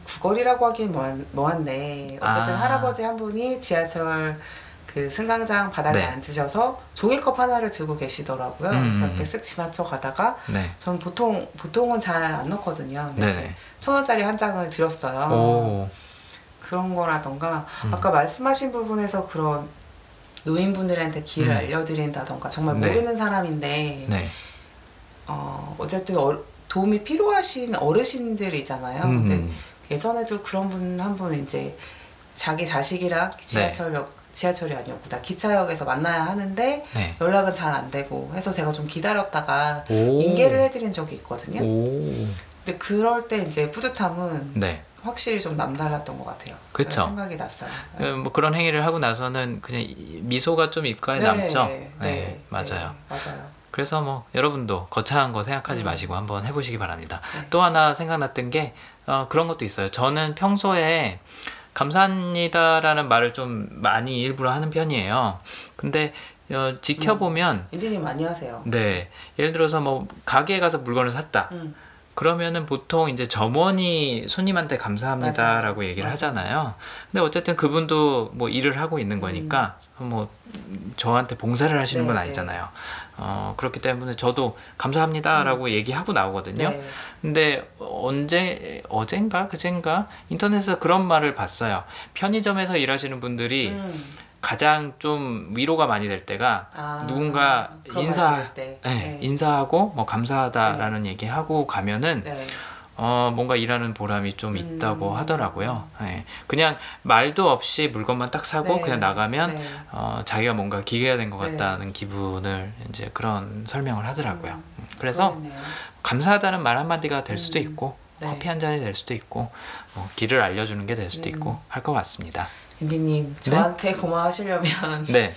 구걸이라고 하긴 뭐한, 뭐한데 어쨌든 아. 할아버지 한 분이 지하철 그 승강장 바닥에 네. 앉으셔서 종이컵 하나를 들고 계시더라고요. 음. 그래서 이렇게 쓱 지나쳐 가다가 네. 전 보통 보통은 잘 안 넣거든요. 근데. 이렇게 천 원짜리 한 장을 드렸어요. 오. 그런 거라던가 음. 아까 말씀하신 부분에서 그런 노인분들한테 길을 음. 알려드린다던가 정말 네. 모르는 사람인데 네. 어, 어쨌든 어, 도움이 필요하신 어르신들이잖아요. 근데 음. 예전에도 그런 분 한 분은 이제 자기 자식이랑 지하철역 지하철이 아니었구나 기차역에서 만나야 하는데 네. 연락은 잘 안 되고 해서 제가 좀 기다렸다가 오. 인계를 해드린 적이 있거든요. 오. 근데 그럴 때 이제 뿌듯함은 네. 확실히 좀 남달랐던 것 같아요. 그쵸. 그런 생각이 났어요. 어, 뭐 그런 행위를 하고 나서는 그냥 이- 미소가 좀 입가에 남죠. 네, 맞아요. 네, 맞아요. 그래서 뭐 여러분도 거창한 거 생각하지 음. 마시고 한번 해보시기 바랍니다. 네. 또 하나 생각났던 게 어, 그런 것도 있어요. 저는 평소에 감사합니다라는 말을 좀 많이 일부러 하는 편이에요. 근데 어, 지켜보면 인디님 많이 하세요. 네 예를 들어서 뭐 가게에 가서 물건을 샀다. 음. 그러면은 보통 이제 점원이 손님한테 감사합니다라고 맞아요. 얘기를 맞아요. 하잖아요. 근데 어쨌든 그분도 뭐 일을 하고 있는 거니까 뭐 저한테 봉사를 하시는 네, 건 네. 아니잖아요. 어, 그렇기 때문에 저도 감사합니다라고 얘기하고 나오거든요. 네. 근데 언제 어젠가 그젠가 인터넷에서 그런 말을 봤어요. 편의점에서 일하시는 분들이 음. 가장 좀 위로가 많이 될 때가 아, 누군가 인사 때. 네, 네. 인사하고 뭐 감사하다라는 얘기하고 가면은 네. 어, 뭔가 일하는 보람이 좀 있다고 음. 하더라고요. 예. 그냥 말도 없이 물건만 딱 사고 네. 그냥 나가면 네. 어, 자기가 뭔가 기계가 된것 네. 같다는 기분을 이제 그런 설명을 하더라고요. 음, 음, 그래서 그러겠네요. 감사하다는 말 한마디가 될 수도 음. 있고 네. 커피 한 잔이 될 수도 있고 뭐 길을 알려주는 게 될 수도 음. 있고 할 것 같습니다. 인디님 저한테 고마워하시려면 네.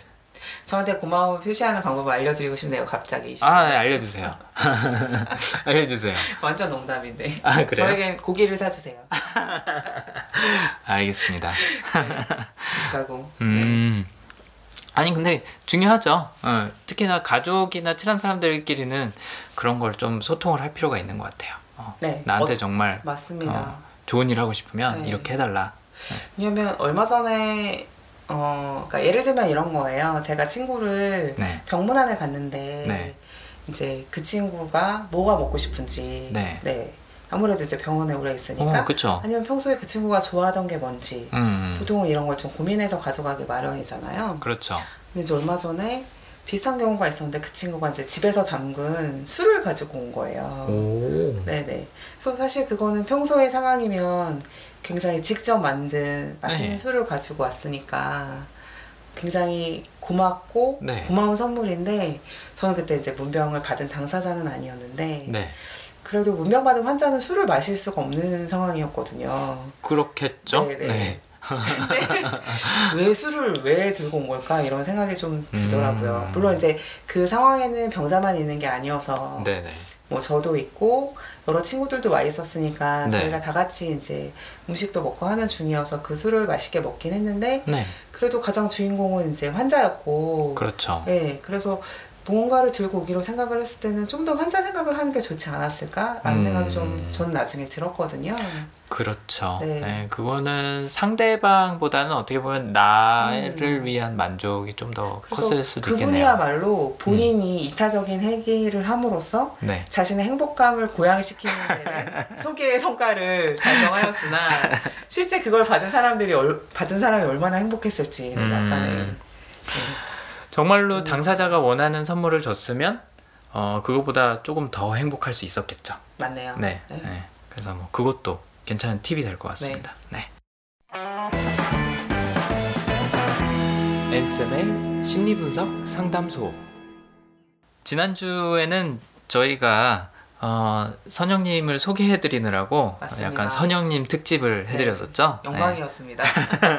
저한테 고마움을 표시하는 방법을 알려드리고 싶네요. 갑자기 이 아, 네. 알려주세요. 알려주세요. 완전 농담인데. 아, 그래요? 저에겐 고기를 사주세요. 알겠습니다. 붙자고. 음. 아니 근데 중요하죠. 어, 특히나 가족이나 친한 사람들끼리는 그런 걸 좀 소통을 할 필요가 있는 것 같아요. 어, 네. 나한테 어, 정말 맞습니다. 어, 좋은 일 하고 싶으면 네. 이렇게 해달라. 왜냐면 얼마 전에 어, 그러니까 예를 들면 이런 거예요. 제가 친구를 네. 병문안을 갔는데 네. 이제 그 친구가 뭐가 먹고 싶은지 네. 아무래도 이제 병원에 오래 있으니까 어, 그쵸. 아니면 평소에 그 친구가 좋아하던 게 뭔지 음, 보통은 이런 걸 좀 고민해서 가져가기 마련이잖아요. 그렇죠. 근데 이제 얼마 전에 비슷한 경우가 있었는데 그 친구가 이제 집에서 담근 술을 가지고 온 거예요. 오. 네네. 그래서 사실 그거는 평소의 상황이면 굉장히 직접 만든 맛있는 네. 술을 가지고 왔으니까 굉장히 고맙고 네. 고마운 선물인데 저는 그때 이제 문병을 받은 당사자는 아니었는데 네. 그래도 문병 받은 환자는 술을 마실 수가 없는 상황이었거든요. 그렇겠죠. 네네. 네. 왜 술을 왜 들고 온 걸까 이런 생각이 좀 들더라고요. 음. 물론 이제 그 상황에는 병자만 있는 게 아니어서 네, 네. 뭐 저도 있고 여러 친구들도 와 있었으니까 네. 저희가 다 같이 이제 음식도 먹고 하는 중이어서 그 술을 맛있게 먹긴 했는데 네. 그래도 가장 주인공은 이제 환자였고 그렇죠. 네 그래서 뭔가를 들고 오기로 생각을 했을 때는 좀 더 환자 생각을 하는 게 좋지 않았을까라는 음. 생각이 좀 전 나중에 들었거든요. 그렇죠. 네. 네. 그거는 상대방보다는 어떻게 보면 나를 위한 만족이 좀더 음. 컸을 수도 있겠네요. 음. 그분이야말로 본인이 이타적인 해결을 함으로써 네. 자신의 행복감을 고양시키는 데는 소개의 성과를 달성하였으나 실제 그걸 받은 사람들이 얼- 받은 사람이 얼마나 행복했을지 음. 약간의 정말로 음. 당사자가 원하는 선물을 줬으면 어, 그거보다 조금 더 행복할 수 있었겠죠. 맞네요. 네. 네. 네. 그래서 뭐 그것도 괜찮은 팁이 될 것 같습니다. 네. 앤쌤의 심리분석 상담소. 지난주에는 저희가 어, 선영님을 소개해 드리느라고 맞습니다. 약간 선영님 특집을 해드렸었죠. 네. 영광이었습니다.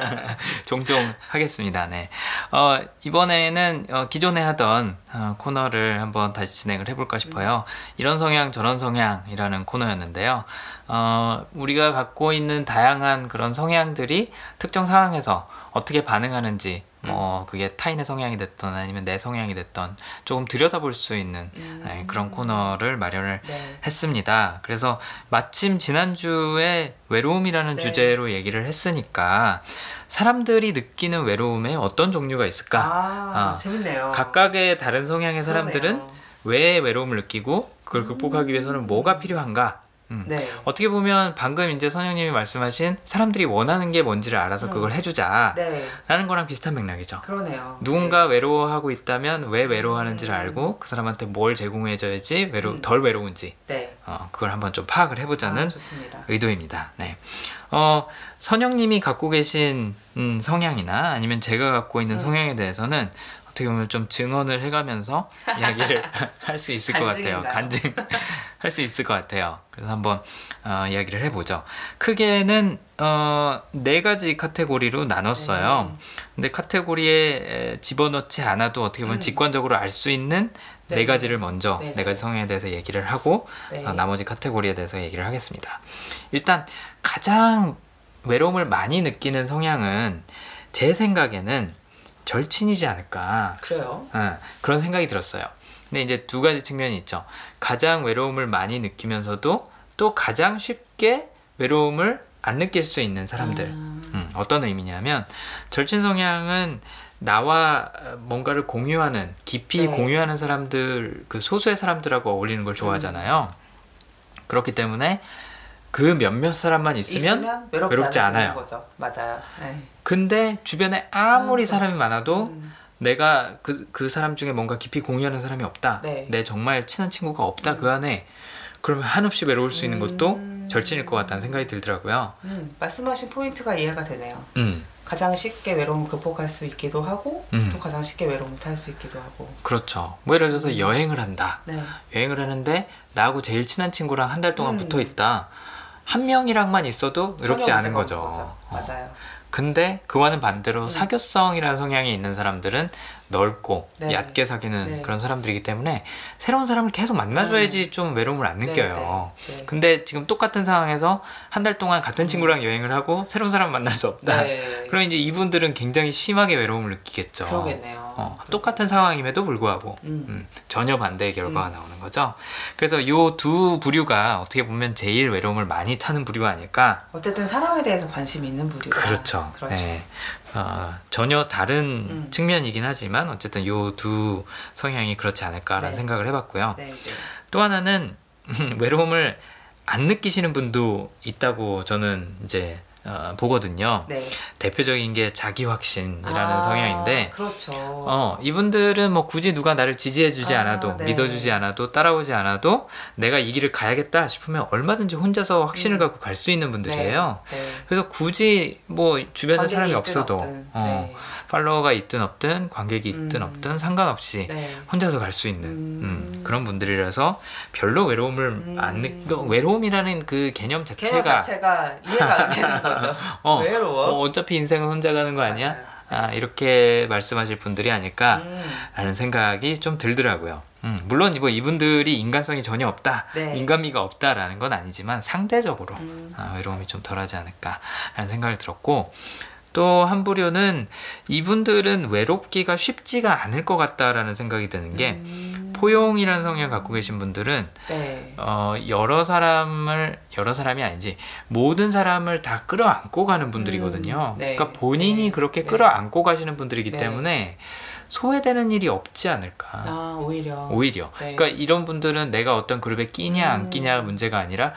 종종 하겠습니다. 네. 어, 이번에는 어, 기존에 하던 어, 코너를 한번 다시 진행을 해볼까 싶어요. 이런 성향, 저런 성향이라는 코너였는데요. 어, 우리가 갖고 있는 다양한 그런 성향들이 특정 상황에서 어떻게 반응하는지, 뭐, 그게 타인의 성향이 됐던 아니면 내 성향이 됐던 조금 들여다볼 수 있는 네, 그런 코너를 마련을 네. 했습니다. 그래서 마침 지난주에 외로움이라는 네. 주제로 얘기를 했으니까 사람들이 느끼는 외로움에 어떤 종류가 있을까? 아, 아, 재밌네요. 각각의 다른 성향의 사람들은 그러네요. 왜 외로움을 느끼고 그걸 극복하기 위해서는 뭐가 필요한가? 음. 네. 어떻게 보면 방금 이제 선영님이 말씀하신 사람들이 원하는 게 뭔지를 알아서 그걸 해주자 네. 라는 거랑 비슷한 맥락이죠. 그러네요. 누군가 외로워하고 있다면 왜 외로워하는지를 알고 그 사람한테 뭘 제공해줘야지 외로 음. 덜 외로운지 네. 어, 그걸 한번 좀 파악을 해보자는 아. 의도입니다. 네. 어, 선영님이 갖고 계신 음, 성향이나 아니면 제가 갖고 있는 음. 성향에 대해서는 어떻게 보면 좀 증언을 해가면서 이야기를 할 수 있을 것 같아요. 간증인가요? 간증 할 수 있을 것 같아요. 그래서 한번 어, 이야기를 해보죠. 크게는 어, 네 가지 카테고리로 나눴어요. 네. 근데 카테고리에 에, 집어넣지 않아도 어떻게 보면 음. 직관적으로 알 수 있는 네, 네. 가지를 먼저 네, 네, 네. 가지 성향에 대해서 얘기를 하고 네. 어, 나머지 카테고리에 대해서 얘기를 하겠습니다. 일단 가장 외로움을 많이 느끼는 성향은 제 생각에는 절친이지 않을까 그래요. 어, 그런 생각이 들었어요. 근데 이제 두 가지 측면이 있죠. 가장 외로움을 많이 느끼면서도 또 가장 쉽게 외로움을 안 느낄 수 있는 사람들. 음, 음, 어떤 의미냐면 절친 성향은 나와 어, 뭔가를 공유하는 깊이 네. 공유하는 사람들 그 소수의 사람들하고 어울리는 걸 좋아하잖아요. 그렇기 때문에 그 몇몇 사람만 있으면, 있으면 외롭지, 외롭지 않아요. 거죠. 맞아요. 네. 근데 주변에 아무리 아, 사람이 많아도 음, 내가 그, 그 사람 중에 뭔가 깊이 공유하는 사람이 없다. 네. 내 정말 친한 친구가 없다 그 안에 그러면 한없이 외로울 수 있는 것도 음. 절친일 것 같다는 생각이 들더라고요. 음, 말씀하신 포인트가 이해가 되네요. 음, 가장 쉽게 외로움을 극복할 수 있기도 하고 음. 또 가장 쉽게 외로움을 탈 수 있기도 하고 그렇죠. 뭐 예를 들어서 여행을 한다. 네. 여행을 하는데 나하고 제일 친한 친구랑 한 달 동안 음. 붙어 있다. 한 명이랑만 있어도 외롭지 않은 문제가 거죠. 없는 어. 맞아요. 근데 그와는 반대로 음. 사교성이라는 성향이 있는 사람들은 넓고 네. 얕게 사귀는 네. 그런 사람들이기 때문에 새로운 사람을 계속 만나줘야지 좀 외로움을 안 느껴요. 네, 네. 근데 지금 똑같은 상황에서 한 달 동안 같은 친구랑 여행을 하고 새로운 사람 만날 수 없다. 네. 그럼 이제 이분들은 굉장히 심하게 외로움을 느끼겠죠. 그러겠네요. 어, 똑같은 상황임에도 불구하고 음. 음, 전혀 반대의 결과가 나오는 거죠. 그래서 요 두 부류가 어떻게 보면 제일 외로움을 많이 타는 부류가 아닐까. 어쨌든 사람에 대해서 관심이 있는 부류가 그렇죠. 그렇죠. 네. 어, 전혀 다른 음. 측면이긴 하지만 어쨌든 요 두 성향이 그렇지 않을까라는 네. 생각을 해봤고요. 네, 네. 또 하나는 외로움을 안 느끼시는 분도 있다고 저는 이제 어, 보거든요. 네. 대표적인 게 자기 확신이라는 아, 성향인데 그렇죠. 어, 이분들은 뭐 굳이 누가 나를 지지해주지 아, 않아도, 네. 믿어주지 않아도, 따라오지 않아도, 내가 이 길을 가야겠다 싶으면 얼마든지 혼자서 확신을 음. 갖고 갈 수 있는 분들이에요. 네. 네. 그래서 굳이 뭐 주변에 사람이 없어도. 어, 네. 팔로워가 있든 없든, 관객이 있든 음. 없든 상관없이 네. 혼자서 갈 수 있는 음. 음, 그런 분들이라서 별로 외로움을 음. 안 느끼, 외로움이라는 그 개념 자체가 자체가 이해가 안 되는 거죠. 어, 외로워. 어, 어차피 인생은 혼자 가는 거 아니야? 맞아요. 아, 이렇게 말씀하실 분들이 아닐까? 음. 라는 생각이 좀 들더라고요. 음, 물론 뭐 이분들이 인간성이 전혀 없다, 네. 인간미가 없다라는 건 아니지만 상대적으로 음. 아, 외로움이 좀 덜하지 않을까라는 생각이 들었고 또 한 부류는 이분들은 외롭기가 쉽지가 않을 것 같다라는 생각이 드는 게 음. 포용이라는 성향 갖고 계신 분들은 네. 어, 여러 사람을 여러 사람이 아니지 모든 사람을 다 끌어안고 가는 분들이거든요. 음, 네. 그러니까 본인이 네. 그렇게 네. 끌어안고 가시는 분들이기 네. 때문에 소외되는 일이 없지 않을까. 아 오히려. 오히려. 네. 그러니까 이런 분들은 내가 어떤 그룹에 끼냐 안 음. 끼냐 문제가 아니라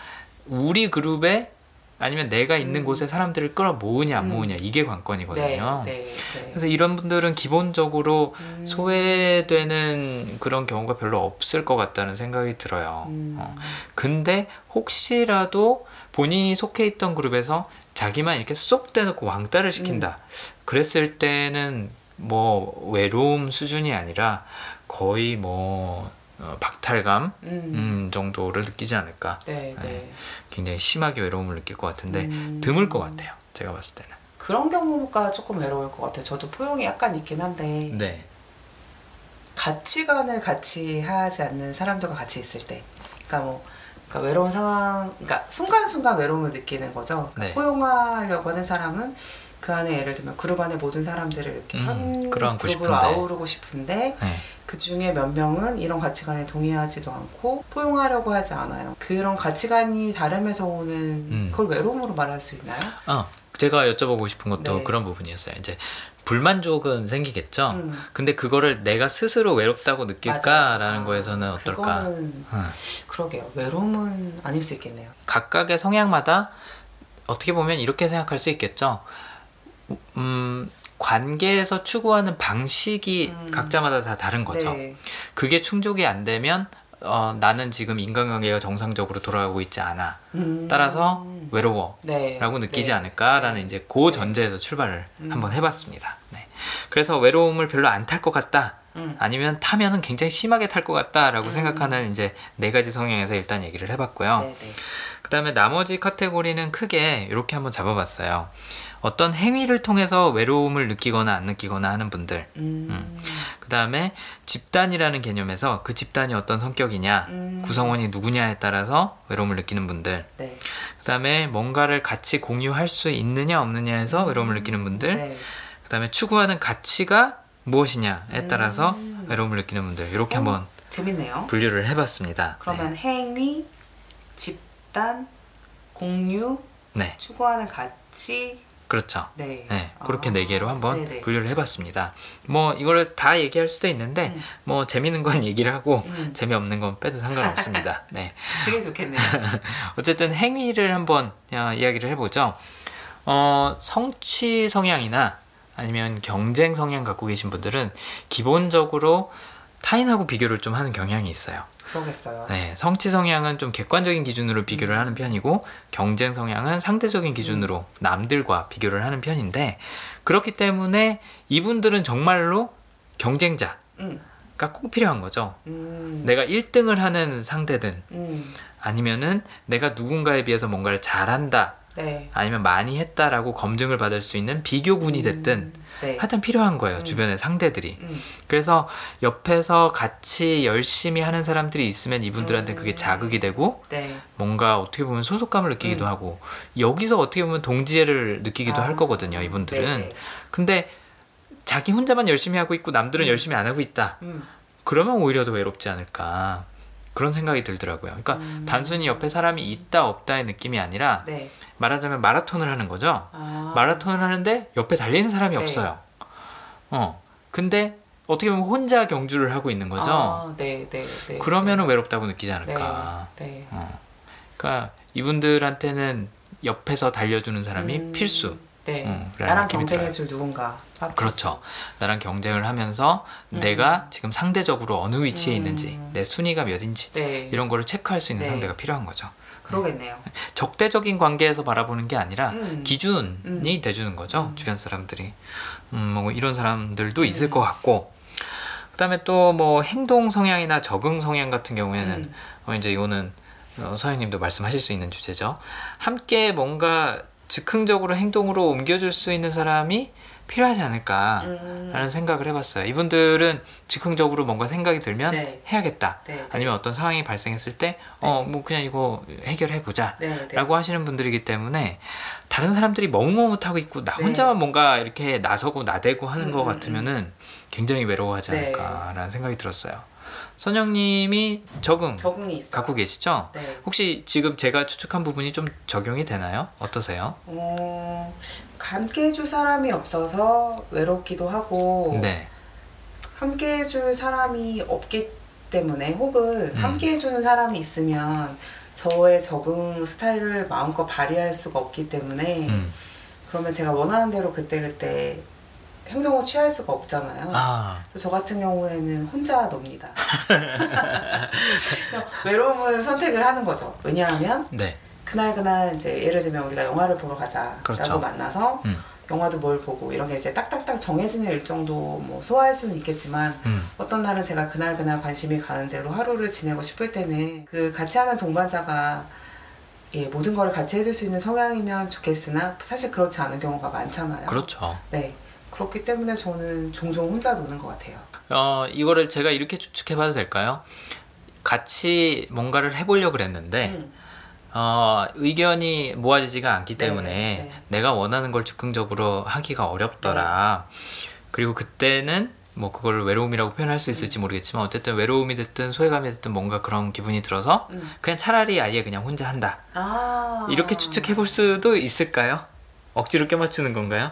우리 그룹에 아니면 내가 있는 음. 곳에 사람들을 끌어 모으냐 안 음. 모으냐 이게 네. 관건이거든요. 네. 네. 그래서 이런 분들은 기본적으로 음. 소외되는 그런 경우가 별로 없을 것 같다는 생각이 들어요. 음. 어. 근데 혹시라도 본인이 속해 있던 그룹에서 자기만 이렇게 쏙 떼놓고 왕따를 시킨다. 그랬을 때는 뭐 외로움 수준이 아니라 거의 뭐 어, 박탈감 음. 음, 정도를 느끼지 않을까. 네. 네. 네. 굉장히 심하게 외로움을 느낄 것 같은데 음. 드물 것 같아요. 제가 봤을 때는. 그런 경우가 조금 외로울 것 같아요. 저도 포용이 약간 있긴 한데 네. 가치관을 같이 하지 않는 사람들과 같이 있을 때, 그러니까 뭐 그러니까 외로운 상황, 그러니까 순간순간 외로움을 느끼는 거죠. 그러니까 네. 포용하려고 하는 사람은 그 안에 예를 들면 그룹 안에 모든 사람들을 이렇게 음, 한 그룹으로 싶은데. 아우르고 싶은데 네. 그 중에 몇 명은 이런 가치관에 동의하지도 않고 포용하려고 하지 않아요. 그런 가치관이 다름에서 오는 음. 그걸 외로움으로 말할 수 있나요? 아, 제가 여쭤보고 싶은 것도 네. 그런 부분이었어요. 이제 불만족은 생기겠죠. 음. 근데 그거를 내가 스스로 외롭다고 느낄까라는 맞아요. 거에서는 아, 어떨까? 그거는 음. 그러게요. 외로움은 아닐 수 있겠네요. 각각의 성향마다 어떻게 보면 이렇게 생각할 수 있겠죠. 음, 관계에서 추구하는 방식이 음. 각자마다 다 다른 거죠. 네. 그게 충족이 안 되면 어, 나는 지금 인간관계가 정상적으로 돌아가고 있지 않아. 음. 따라서 외로워. 네. 라고 느끼지 네. 않을까라는 네. 이제 그 전제에서 출발을 음. 한번 해봤습니다. 네. 그래서 외로움을 별로 안 탈 것 같다. 음. 아니면 타면은 굉장히 심하게 탈 것 같다라고 음. 생각하는 이제 네 가지 성향에서 일단 얘기를 해봤고요. 네, 네. 그 다음에 나머지 카테고리는 크게 이렇게 한번 잡아봤어요. 어떤 행위를 통해서 외로움을 느끼거나 안 느끼거나 하는 분들. 음. 그 다음에 집단이라는 개념에서 그 집단이 어떤 성격이냐, 음. 구성원이 누구냐에 따라서 외로움을 느끼는 분들. 네. 그 다음에 뭔가를 같이 공유할 수 있느냐 없느냐에서 외로움을 느끼는 분들. 네. 그 다음에 추구하는 가치가 무엇이냐에 따라서 음. 외로움을 느끼는 분들. 이렇게 어, 한번 재밌네요. 분류를 해봤습니다. 그러면 행위, 집단, 공유, 네. 네. 추구하는 가치, 그렇죠. 네. 네, 그렇게 아, 네 개로 한번 네네. 분류를 해봤습니다. 뭐 이거를 다 얘기할 수도 있는데 음. 뭐 재밌는 건 얘기를 하고 음. 재미없는 건 빼도 상관없습니다. 네, 되게 좋겠네요. 어쨌든 행위를 한번 어, 이야기를 해보죠. 어, 성취 성향이나 아니면 경쟁 성향 갖고 계신 분들은 기본적으로 타인하고 비교를 좀 하는 경향이 있어요. 그러겠어요. 네, 성취 성향은 좀 객관적인 기준으로 비교를 하는 편이고 경쟁 성향은 상대적인 기준으로 남들과 비교를 하는 편인데 그렇기 때문에 이분들은 정말로 경쟁자가 음. 꼭 필요한 거죠. 음. 내가 1등을 하는 상대든 음. 아니면은 내가 누군가에 비해서 뭔가를 잘한다 네. 아니면 많이 했다라고 검증을 받을 수 있는 비교군이 됐든 음. 네. 하여튼 필요한 거예요 음. 주변의 상대들이 음. 그래서 옆에서 같이 열심히 하는 사람들이 있으면 이분들한테 그게 음. 자극이 되고 네. 뭔가 어떻게 보면 소속감을 느끼기도 음. 하고 여기서 어떻게 보면 동지애를 느끼기도 아. 할 거거든요 이분들은 네, 네. 근데 자기 혼자만 열심히 하고 있고 남들은 음. 열심히 안 하고 있다 음. 그러면 오히려 더 외롭지 않을까 그런 생각이 들더라고요 그러니까 음. 단순히 옆에 사람이 있다 없다의 느낌이 아니라 네. 말하자면 마라톤을 하는 거죠 아. 마라톤을 하는데 옆에 달리는 사람이 네. 없어요 어 근데 어떻게 보면 혼자 경주를 하고 있는 거죠 아, 네, 네, 네. 그러면은 네. 외롭다고 느끼지 않을까 네. 네. 어. 그러니까 이분들한테는 옆에서 달려주는 사람이 음, 필수. 네. 음, 나랑 경쟁해줄 누군가. 아, 그렇죠. 나랑 경쟁을 하면서 내가 지금 상대적으로 어느 위치에 음. 있는지, 내 순위가 몇인지 네. 이런 거를 체크할 수 있는 네. 상대가 필요한 거죠. 그러겠네요. 적대적인 관계에서 바라보는 게 아니라 음. 기준이 음. 돼주는 거죠. 주변 사람들이. 음, 뭐 이런 사람들도 음. 있을 것 같고. 그 다음에 또 뭐 행동 성향이나 적응 성향 같은 경우에는 음. 어, 이제 이거는 어, 서현님도 말씀하실 수 있는 주제죠. 함께 뭔가 즉흥적으로 행동으로 옮겨줄 수 있는 사람이 필요하지 않을까라는 음. 생각을 해봤어요. 이분들은 즉흥적으로 뭔가 생각이 들면 네. 해야겠다. 네, 네. 아니면 어떤 상황이 발생했을 때, 어, 뭐 그냥 이거 해결해 보자. 네, 네. 라고 하시는 분들이기 때문에 다른 사람들이 멍멍못하고 있고 나 네. 혼자만 뭔가 이렇게 나서고 나대고 하는 음, 것 음, 같으면은 굉장히 외로워하지 네. 않을까라는 생각이 들었어요. 선영님이 적응 적응이 있어요. 갖고 계시죠? 네. 혹시 지금 제가 추측한 부분이 좀 적용이 되나요? 어떠세요? 어, 함께 해줄 사람이 없어서 외롭기도 하고 네. 함께 해줄 사람이 없기 때문에 혹은 음. 함께 해주는 사람이 있으면 저의 적응 스타일을 마음껏 발휘할 수가 없기 때문에 음. 그러면 제가 원하는 대로 그때그때 행동을 취할 수가 없잖아요. 아, 그래서 저 같은 경우에는 혼자 놉니다. 외로움을 선택을 하는 거죠. 왜냐하면 네. 그날 그날 이제 예를 들면 우리가 영화를 보러 가자라고 그렇죠. 만나서 음. 영화도 뭘 보고 이런 게 이제 딱딱딱 정해지는 일정도 뭐 소화할 수는 있겠지만 음. 어떤 날은 제가 그날 그날 관심이 가는 대로 하루를 지내고 싶을 때는 그 같이 하는 동반자가 예, 모든 걸 같이 해줄 수 있는 성향이면 좋겠으나 사실 그렇지 않은 경우가 많잖아요. 그렇죠. 네. 그렇기 때문에 저는 종종 혼자 노는 것 같아요. 어, 이거를 제가 이렇게 추측해봐도 될까요? 같이 뭔가를 해보려고 그랬는데, 음, 어, 의견이 모아지지가 않기 네, 때문에 네. 내가 원하는 걸 즉흥적으로 하기가 어렵더라. 그리고 그때는 뭐 그걸 외로움이라고 표현할 수 음. 있을지 모르겠지만 어쨌든 외로움이 됐든 소외감이 됐든 뭔가 그런 기분이 들어서 음. 그냥 차라리 아예 그냥 혼자 한다. 아. 이렇게 추측해 볼 수도 있을까요? 억지로 껴맞추는 건가요?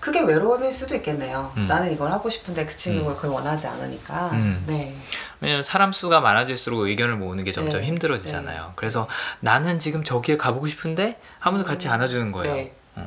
그게 외로움일 수도 있겠네요. 음. 나는 이걸 하고 싶은데 그 친구가 그걸 원하지 않으니까. 음. 네. 왜냐면 사람 수가 많아질수록 의견을 모으는 게 점점 네. 힘들어지잖아요. 그래서 나는 지금 저기에 가보고 싶은데 아무도 같이 안아주는 거예요. 네. 어.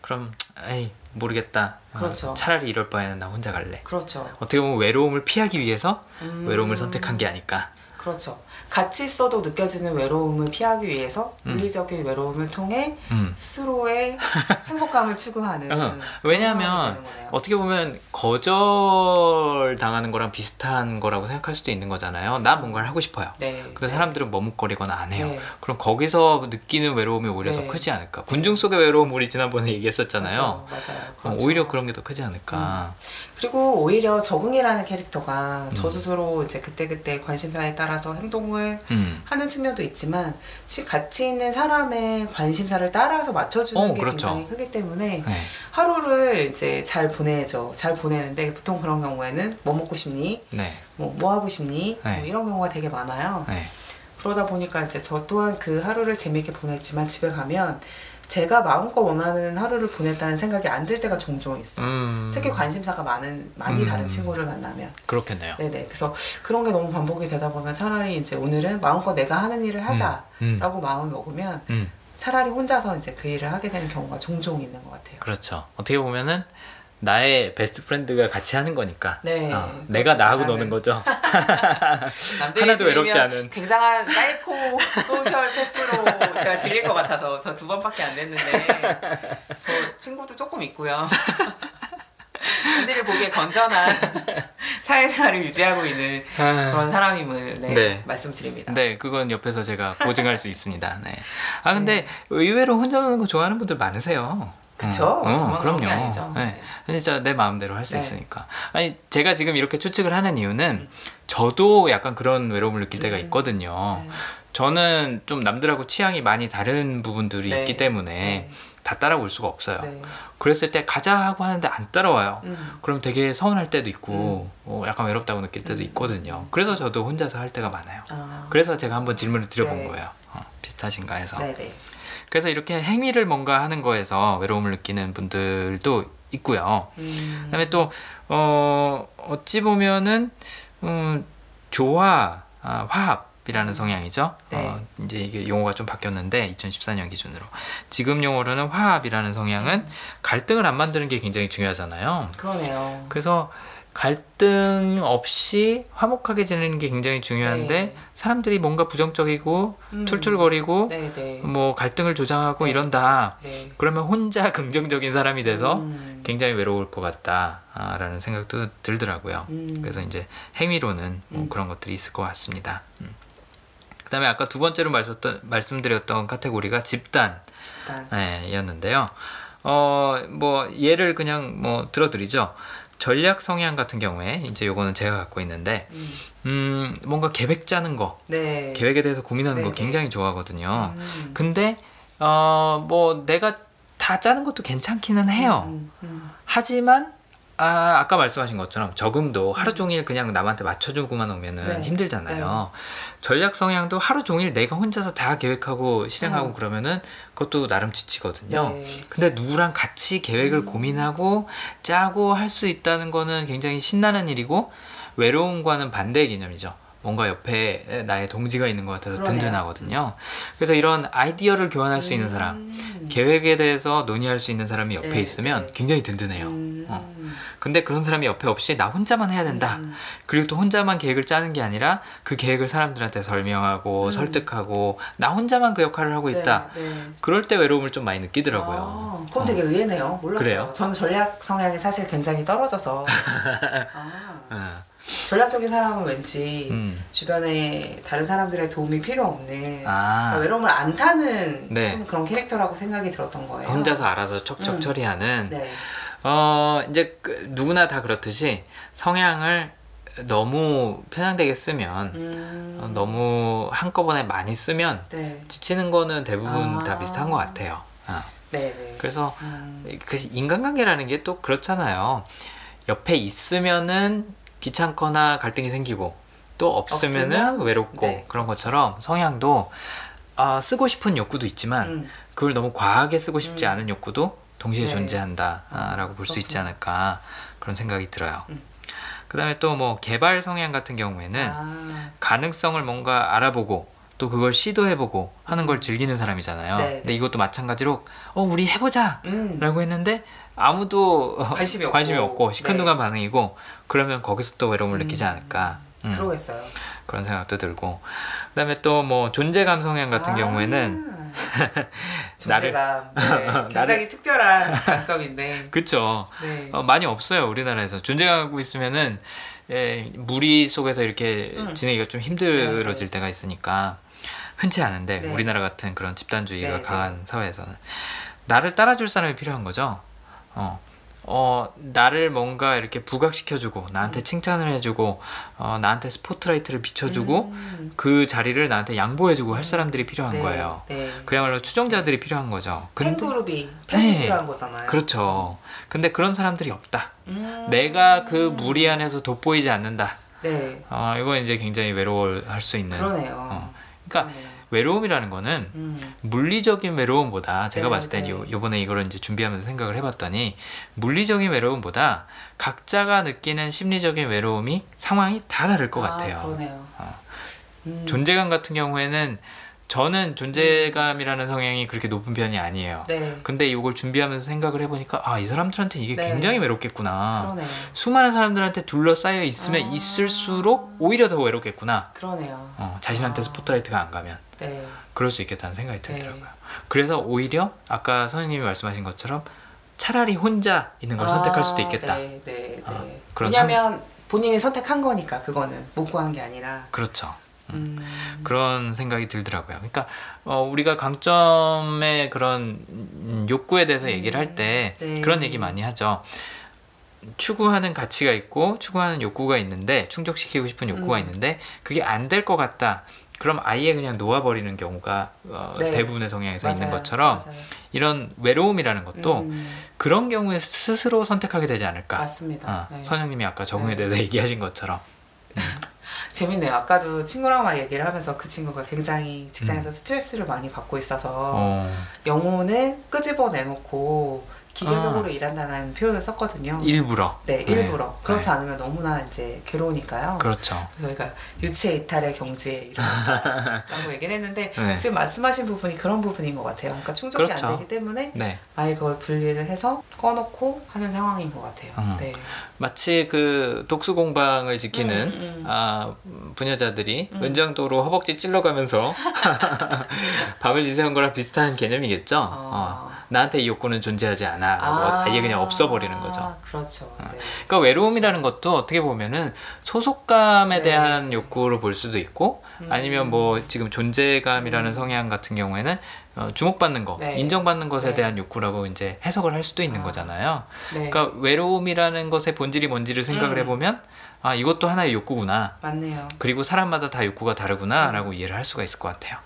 그럼 에이 모르겠다. 어, 그렇죠. 차라리 이럴 바에는 나 혼자 갈래. 그렇죠. 어떻게 보면 외로움을 피하기 위해서 음. 외로움을 선택한 게 아닐까. 그렇죠. 같이 있어도 느껴지는 외로움을 피하기 위해서 물리적인 외로움을 통해 음. 스스로의 행복감을 추구하는. 어, 그런 왜냐하면. 어떻게 보면 거절 당하는 거랑 비슷한 거라고 생각할 수도 있는 거잖아요. 나 뭔가를 하고 싶어요. 네. 근데 사람들은 머뭇거리거나 안 해요. 네. 그럼 거기서 느끼는 외로움이 오히려 네. 더 크지 않을까? 군중 속의 외로움 우리 지난번에 얘기했었잖아요. 그렇죠. 맞아요. 그럼 그렇죠. 오히려 그런 게 더 크지 않을까? 그리고 오히려 적응이라는 캐릭터가 음. 저 스스로 이제 그때그때 관심사에 따라서 행동을 음. 하는 측면도 있지만 시- 같이 있는 사람의 관심사를 따라서 맞춰주는 어, 게 그렇죠. 굉장히 크기 때문에 네. 하루를 이제 잘 보내죠. 잘 보내는데 보통 그런 경우에는 뭐 먹고 싶니? 네. 뭐, 뭐 하고 싶니? 네. 뭐 이런 경우가 되게 많아요. 네. 그러다 보니까 이제 저 또한 그 하루를 재미있게 보냈지만 집에 가면 제가 마음껏 원하는 하루를 보냈다는 생각이 안 들 때가 종종 있어요. 음. 특히 관심사가 많은 많이 음. 다른 친구를 만나면 그렇겠네요. 네네 그래서 그런 게 너무 반복이 되다 보면 차라리 이제 오늘은 마음껏 내가 하는 일을 하자라고 음. 마음을 먹으면 음. 차라리 혼자서 이제 그 일을 하게 되는 경우가 종종 있는 것 같아요. 그렇죠. 어떻게 보면은 나의 best friend가 같이 하는 거니까. 네, 어, 그렇죠. 내가 나하고 나는- 노는 거죠. 하나도 외롭지 않은. 굉장한 사이코 sociopath로 제가 들릴 것 같아서 저 두 번밖에 안 됐는데 저 친구도 조금 있고요. 남들이 보기에 건전한 사회생활을 유지하고 있는 그런 사람임을 네, 네. 말씀드립니다. 네, 그건 옆에서 제가 보증할 수 있습니다. 네. 아 근데 의외로 혼자 노는 거 좋아하는 분들 많으세요. 그쵸? 어, 어, 그럼요. 아니죠. 네. 진짜 내 마음대로 할 수 네. 있으니까. 아니 제가 지금 이렇게 추측을 하는 이유는 저도 약간 그런 외로움을 느낄 때가 있거든요. 네. 저는 좀 남들하고 취향이 많이 다른 부분들이 네. 있기 때문에 네. 다 따라올 수가 없어요. 네. 그랬을 때 가자 하고 하는데 안 따라와요. 음. 그럼 되게 서운할 때도 있고 어, 약간 외롭다고 느낄 때도 있거든요. 그래서 저도 혼자서 할 때가 많아요. 아, 그래서 제가 한번 질문을 드려본 네. 거예요. 어, 비슷하신가 해서. 네네. 그래서 이렇게 행위를 뭔가 하는 거에서 외로움을 느끼는 분들도 있고요. 음. 그다음에 또 어, 어찌 보면은 음, 조화, 아, 화합 화합 이라는 성향이죠. 네. 어, 이제 이게 용어가 좀 바뀌었는데 2014년 기준으로 지금 용어로는 화합이라는 성향은 갈등을 안 만드는 게 굉장히 중요하잖아요. 그러네요. 그래서 갈등 없이 화목하게 지내는 게 굉장히 중요한데 네. 사람들이 뭔가 부정적이고 음. 툴툴거리고 네, 네. 뭐 갈등을 조장하고 네. 이런다. 네. 그러면 혼자 긍정적인 사람이 돼서 음. 굉장히 외로울 것 같다라는 생각도 들더라고요. 음. 그래서 이제 행위로는 뭐 음. 그런 것들이 있을 것 같습니다. 음. 그다음에 아까 두 번째로 말씀드렸던, 말씀드렸던 카테고리가 집단 집단. 네, 였는데요. 어, 뭐 예를 그냥 뭐 들어드리죠. 전략 성향 같은 경우에 이제 요거는 제가 갖고 있는데 음. 음, 뭔가 계획 짜는 거, 네. 계획에 대해서 고민하는 거 네, 굉장히 좋아하거든요. 음. 근데 어, 뭐 내가 다 짜는 것도 괜찮기는 해요. 음, 음. 하지만 아, 아까 말씀하신 것처럼 적응도 하루 종일 그냥 남한테 맞춰주고만 오면은 네. 힘들잖아요. 전략 성향도 하루 종일 내가 혼자서 다 계획하고 실행하고 음. 그러면은 그것도 나름 지치거든요. 네. 근데 누구랑 같이 계획을 음. 고민하고 짜고 할 수 있다는 거는 굉장히 신나는 일이고 외로움과는 반대의 개념이죠. 뭔가 옆에 나의 동지가 있는 것 같아서 그러네요. 든든하거든요. 그래서 이런 아이디어를 교환할 수 있는 사람, 음. 계획에 대해서 논의할 수 있는 사람이 옆에 네, 있으면 네. 굉장히 든든해요. 음. 어. 근데 그런 사람이 옆에 없이 나 혼자만 해야 된다. 음. 그리고 또 혼자만 계획을 짜는 게 아니라 그 계획을 사람들한테 설명하고 음. 설득하고 나 혼자만 그 역할을 하고 있다. 네, 네. 그럴 때 외로움을 좀 많이 느끼더라고요. 아, 그건 되게 의외네요. 몰랐어요. 그래요? 저는 전략 성향이 사실 굉장히 떨어져서 아, 어. 전략적인 사람은 왠지 음. 주변에 다른 사람들의 도움이 필요 없는 아, 그러니까 외로움을 안 타는 네. 좀 그런 캐릭터라고 생각이 들었던 거예요. 혼자서 알아서 척척 음. 처리하는 네. 어 이제 그 누구나 다 그렇듯이 성향을 너무 편향되게 쓰면 음. 어, 너무 한꺼번에 많이 쓰면 네. 지치는 거는 대부분 아. 다 비슷한 것 같아요. 어. 네, 네. 그래서 음. 그 인간관계라는 게 또 그렇잖아요. 옆에 있으면은 귀찮거나 갈등이 생기고 또 없으면은 없으면? 외롭고 네. 그런 것처럼 성향도 아, 쓰고 싶은 욕구도 있지만 음. 그걸 너무 과하게 쓰고 싶지 음. 않은 욕구도 동시에 네. 존재한다라고 볼 수 있지 그렇군요. 않을까 그런 생각이 들어요. 음. 그다음에 또 뭐 개발 성향 같은 경우에는 아, 가능성을 뭔가 알아보고 또 그걸 시도해보고 하는 걸 즐기는 사람이잖아요. 음. 네, 근데 이것도 마찬가지로 어 우리 해보자 음. 라고 했는데 아무도 관심이 없고. 관심이 없고 시큰둥한 네. 반응이고 그러면 거기서 또 외로움을 느끼지 음. 않을까 음, 그러겠어요. 그런 생각도 들고 그다음에 또 뭐 존재 감 성향 같은 아, 경우에는 존재감 네, 나를- 굉장히 특별한 강점인데 그쵸 네. 어, 많이 없어요 우리나라에서 존재감하고 있으면은 예, 무리 속에서 이렇게 음. 지내기가 좀 힘들어질 때가 있으니까 흔치 않은데 네. 우리나라 같은 그런 집단주의가 네, 강한 사회에서는 나를 따라줄 사람이 필요한 거죠. 어, 어 나를 뭔가 이렇게 부각시켜주고 나한테 칭찬을 해주고 어, 나한테 스포트라이트를 비춰주고 음. 그 자리를 나한테 양보해주고 할 사람들이 필요한 네, 거예요. 네. 그야말로 추종자들이 필요한 거죠. 근데- 팬그룹이 팬이 네. 필요한 거잖아요. 그렇죠. 근데 그런 사람들이 없다. 음. 내가 그 무리 안에서 돋보이지 않는다. 네. 어, 이거 이제 굉장히 외로워할 수 있는. 그러네요. 어. 그러니까 그러네요. 외로움이라는 거는 음. 물리적인 외로움보다 제가 네, 봤을 땐 네. 요, 요번에 이거를 이제 준비하면서 생각을 해봤더니 물리적인 외로움보다 각자가 느끼는 심리적인 외로움이 상황이 다 다를 것 같아요. 아, 그러네요. 어. 음. 존재감 같은 경우에는 저는 존재감이라는 성향이 그렇게 높은 편이 아니에요. 네. 근데 이걸 준비하면서 생각을 해보니까 아 이 사람들한테 이게 네. 굉장히 외롭겠구나. 그러네요. 수많은 사람들한테 둘러싸여 있으면 아. 있을수록 오히려 더 외롭겠구나. 그러네요. 어, 자신한테 아. 스포트라이트가 안 가면 네. 그럴 수 있겠다는 생각이 네. 들더라고요. 그래서 오히려 아까 선생님이 말씀하신 것처럼 차라리 혼자 있는 걸 선택할 수도 있겠다. 네, 네, 네. 아, 그런 왜냐하면 본인이 선택한 거니까 그거는 못 구한 게 아니라. 그렇죠. 음. 그런 생각이 들더라고요. 그러니까 어, 우리가 강점의 그런 음, 욕구에 대해서 얘기를 할때 네. 그런 얘기 많이 하죠. 추구하는 가치가 있고 추구하는 욕구가 있는데 충족시키고 싶은 욕구가 음. 있는데 그게 안 될 것 같다. 그럼 아예 그냥 놓아버리는 경우가 어, 네. 대부분의 성향에서 있는 맞아요, 것처럼 맞아요. 이런 외로움이라는 것도 음, 그런 경우에 스스로 선택하게 되지 않을까. 맞습니다. 어, 네. 선생님이 아까 적응에 네. 대해서 얘기하신 것처럼. 재밌네요. 아까도 친구랑 막 얘기를 하면서 그 친구가 굉장히 직장에서 스트레스를 많이 받고 있어서 음. 어, 영혼을 끄집어 내놓고 기계적으로 일한다는 표현을 썼거든요. 일부러. 네, 일부러. 그렇지 네. 않으면 너무나 이제 괴로우니까요. 그렇죠. 저희가 유체 이탈의 경지에 이른다라고 얘기를 했는데 네. 지금 말씀하신 부분이 그런 부분인 것 같아요. 그러니까 충족이 그렇죠. 안 되기 때문에 네. 아예 그걸 분리를 해서 꺼놓고 하는 상황인 것 같아요. 음. 네. 마치 그 독수 공방을 지키는 음, 음. 아, 부녀자들이 은장도로 허벅지 찔러가면서 밤을 지새운 거랑 비슷한 개념이겠죠. 어. 나한테 이 욕구는 존재하지 않아라고 아예 그냥 없어버리는 거죠. 그렇죠. 네. 그러니까 외로움이라는 것도 어떻게 보면은 소속감에 네. 대한 욕구로 볼 수도 있고 음. 아니면 뭐 지금 존재감이라는 성향 같은 경우에는 어, 주목받는 거, 네. 인정받는 것에 네. 대한 욕구라고 이제 해석을 할 수도 있는 아. 거잖아요. 네. 그러니까 외로움이라는 것의 본질이 뭔지를 생각을 음. 해보면 아 이것도 하나의 욕구구나. 맞네요. 그리고 사람마다 다 욕구가 다르구나라고 음. 이해를 할 수가 있을 것 같아요.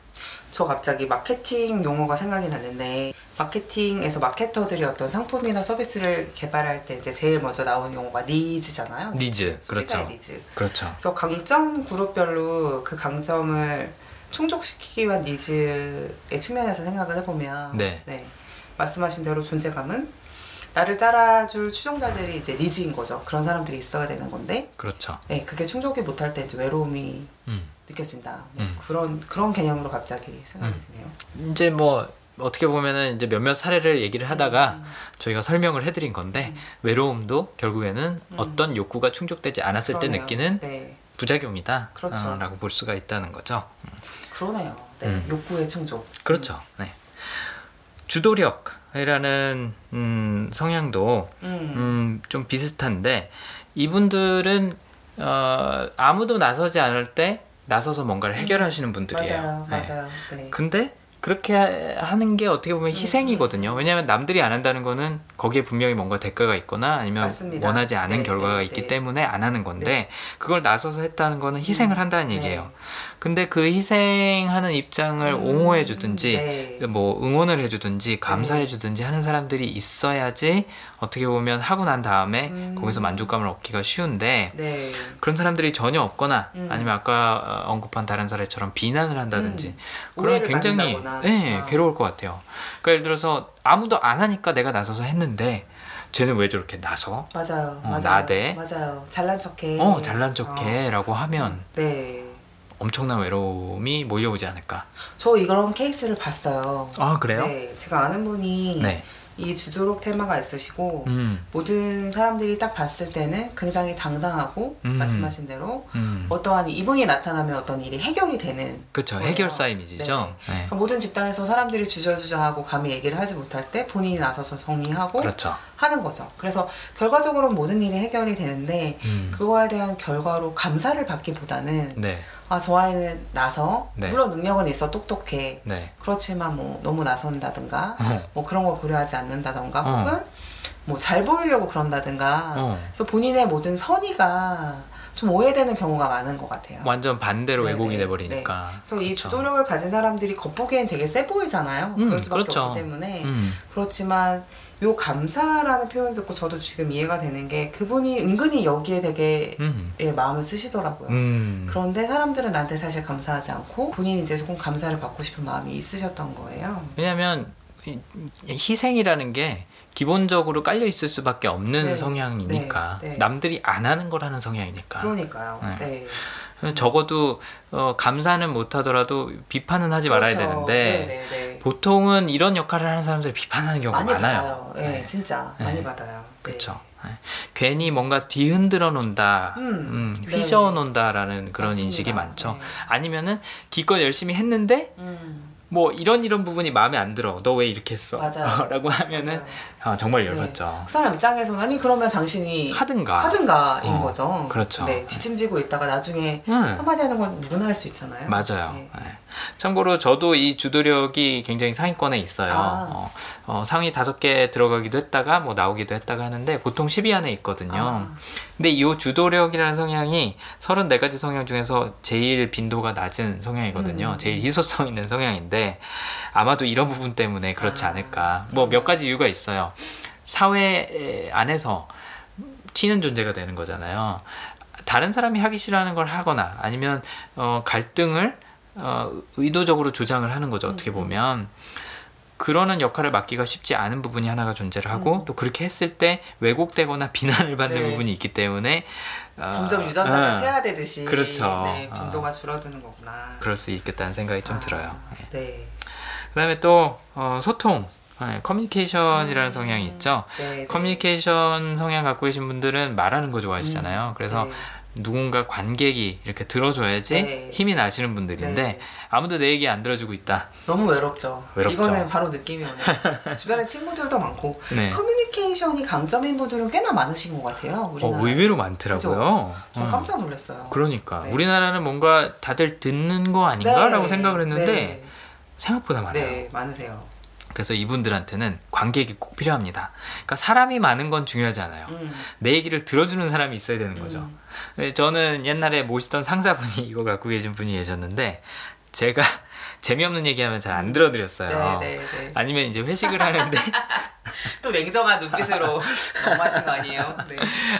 저 갑자기 마케팅 용어가 생각이 났는데 마케팅에서 마케터들이 어떤 상품이나 서비스를 개발할 때 이제 제일 먼저 나오는 용어가 니즈잖아요. 니즈, 그렇죠. 니즈. 그렇죠. 그래서 강점 그룹별로 그 강점을 충족시키기 위한 needs의 측면에서 생각을 해보면 네. 말씀하신 대로 존재감은 나를 따라줄 추종자들이 이제 needs인 거죠. 그런 사람들이 있어야 되는 건데, 그렇죠. 네, 그게 충족이 못할 때 이제 외로움이 음. 느껴진다. 뭐 음. 그런 그런 개념으로 갑자기 생각이 음. 드네요. 이제 뭐 어떻게 보면은 이제 몇몇 사례를 얘기를 하다가 음. 저희가 설명을 해드린 건데 외로움도 결국에는 어떤 욕구가 충족되지 않았을 때 음. 그러네요. 느끼는 네, 부작용이다 그렇죠. 어, 라고 볼 수가 있다는 거죠. 그러네요. 네, 음. 욕구의 충족. 그렇죠. 네. 주도력이라는 음, 성향도 음, 음, 좀 비슷한데 이분들은 어, 아무도 나서지 않을 때 나서서 뭔가를 해결하시는 분들이에요. 맞아요, 네. 맞아요. 네. 근데 그렇게 하- 하는 게 어떻게 보면 희생이거든요. 왜냐하면 남들이 안 한다는 거는 거기에 분명히 뭔가 대가가 있거나 아니면 맞습니다. 원하지 않은 네, 결과가 네, 있기 네. 때문에 안 하는 건데 그걸 나서서 했다는 거는 희생을 한다는 네. 얘기예요. 근데 그 희생하는 입장을 음, 옹호해 주든지 네. 뭐 응원을 해 주든지 감사해 주든지 하는 사람들이 있어야지 어떻게 보면 하고 난 다음에 음. 거기서 만족감을 얻기가 쉬운데 네. 그런 사람들이 전혀 없거나 음. 아니면 아까 어, 언급한 다른 사례처럼 비난을 한다든지 음. 그러면 굉장히 받는다거나. 예, 아. 괴로울 것 같아요. 그러니까 예를 들어서 아무도 안 하니까 내가 나서서 했는데 쟤는 왜 저렇게 나서? 맞아요. 어, 맞아요. 나대. 맞아요. 잘난 척해. 어 잘난 척해라고 하면 어, 네. 엄청난 외로움이 몰려오지 않을까. 저 이런 케이스를 봤어요. 아 그래요? 네. 제가 아는 분이 네. 이 주도록 테마가 있으시고 음, 모든 사람들이 딱 봤을 때는 굉장히 당당하고 음. 말씀하신 대로 음. 어떠한 이분이 나타나면 어떤 일이 해결이 되는 그렇죠. 해결사 이미지죠. 네. 그러니까 모든 집단에서 사람들이 주저주저하고 감히 얘기를 하지 못할 때 본인이 나서서 정리하고 그렇죠. 하는 거죠. 그래서 결과적으로 모든 일이 해결이 되는데 음. 그거에 대한 결과로 감사를 받기보다는 네. 아 저 아이는 나서 네. 물론 능력은 있어 똑똑해 네. 그렇지만 뭐 너무 나선다든가 어. 뭐 그런 걸 고려하지 않는다던가 어. 혹은 뭐 잘 보이려고 그런다든가 어. 그래서 본인의 모든 선의가 좀 오해되는 경우가 많은 것 같아요. 완전 반대로 네네. 왜곡이 돼버리니까. 그래서 이 그렇죠. 주도력을 가진 사람들이 겉보기엔 되게 세 보이잖아요. 음, 그럴 수밖에 그렇죠. 없기 때문에 음. 그렇지만 요 감사라는 표현 듣고 저도 지금 이해가 되는 게 그분이 은근히 여기에 되게 음. 예, 마음을 쓰시더라고요. 음. 그런데 사람들은 나한테 사실 감사하지 않고 본인이 이제 조금 감사를 받고 싶은 마음이 있으셨던 거예요. 왜냐하면 이- 희생이라는 게 기본적으로 깔려 있을 수밖에 없는 네. 성향이니까 네. 네. 남들이 안 하는 거라는 성향이니까 그러니까요. 네. 네. 적어도 어, 감사는 못하더라도 비판은 하지 말아야 그렇죠. 되는데 네네네. 보통은 이런 역할을 하는 사람들 비판하는 경우가 많이 많아요. 예, 네. 진짜 네. 많이 받아요. 네. 그렇죠. 네. 괜히 뭔가 뒤흔들어 놓는다, 음, 음. 휘저어 놓는다라는 그런 맞습니다. 인식이 많죠. 네. 아니면은 기껏 열심히 했는데 음, 뭐 이런 이런 부분이 마음에 안 들어. 너 왜 이렇게 했어? 라고 하면은 맞아요. 아, 정말 네. 열받죠. 그 사람 입장에서는 아니 그러면 당신이 하든가. 하든가인 어, 거죠. 그렇죠. 네, 뒷짐지고 있다가 나중에 응. 한마디 하는 건 누구나 할 수 있잖아요. 맞아요. 네. 네. 참고로 저도 이 주도력이 굉장히 상위권에 있어요. 아. 어, 어, 상위 다섯 개 들어가기도 했다가 뭐 나오기도 했다가 하는데 보통 10위 안에 있거든요. 아. 근데 이 주도력이라는 성향이 34가지 성향 중에서 제일 빈도가 낮은 성향이거든요. 음. 제일 희소성 있는 성향인데 아마도 이런 부분 때문에 그렇지 아. 않을까. 뭐 몇 가지 이유가 있어요. 사회 안에서 튀는 존재가 되는 거잖아요. 다른 사람이 하기 싫어하는 걸 하거나 아니면 어, 갈등을 어, 의도적으로 조장을 하는 거죠. 어떻게 보면 그러는 역할을 맡기가 쉽지 않은 부분이 하나가 존재를 하고 또 그렇게 했을 때 왜곡되거나 비난을 받는 음. 네. 부분이 있기 때문에 어, 점점 유전자가 어, 퇴화되듯이 그렇죠. 네, 어. 빈도가 줄어드는 거구나. 그럴 수 있겠다는 생각이 좀 아, 들어요. 예. 네. 그다음에 또 어, 소통, 예, 커뮤니케이션이라는 성향이 있죠. 네, 네. 커뮤니케이션 성향 갖고 계신 분들은 말하는 거 좋아하시잖아요. 그래서 네. 누군가 관객이 이렇게 들어줘야지 네. 힘이 나시는 분들인데 네. 아무도 내 얘기 안 들어주고 있다. 너무 외롭죠. 외롭죠. 이거는 바로 느낌이 오네요. 주변에 친구들도 많고 네. 커뮤니케이션이 강점인 분들은 꽤나 많으신 것 같아요. 어, 우리나라. 의외로 많더라고요. 전 음. 깜짝 놀랐어요. 그러니까 네. 우리나라는 뭔가 다들 듣는 거 아닌가라고 네. 생각을 했는데 네. 생각보다 많아요. 네, 많으세요. 그래서 이분들한테는 관객이 꼭 필요합니다. 그러니까 사람이 많은 건 중요하지 않아요. 음. 내 얘기를 들어주는 사람이 있어야 되는 거죠. 음. 네, 저는 옛날에 모시던 상사분이 이거 갖고 계신 분이 계셨는데 제가 재미없는 얘기하면 잘 안 들어드렸어요. 네, 네, 네. 아니면 이제 회식을 하는데 또 냉정한 눈빛으로 너무하신 거 아니에요? 네.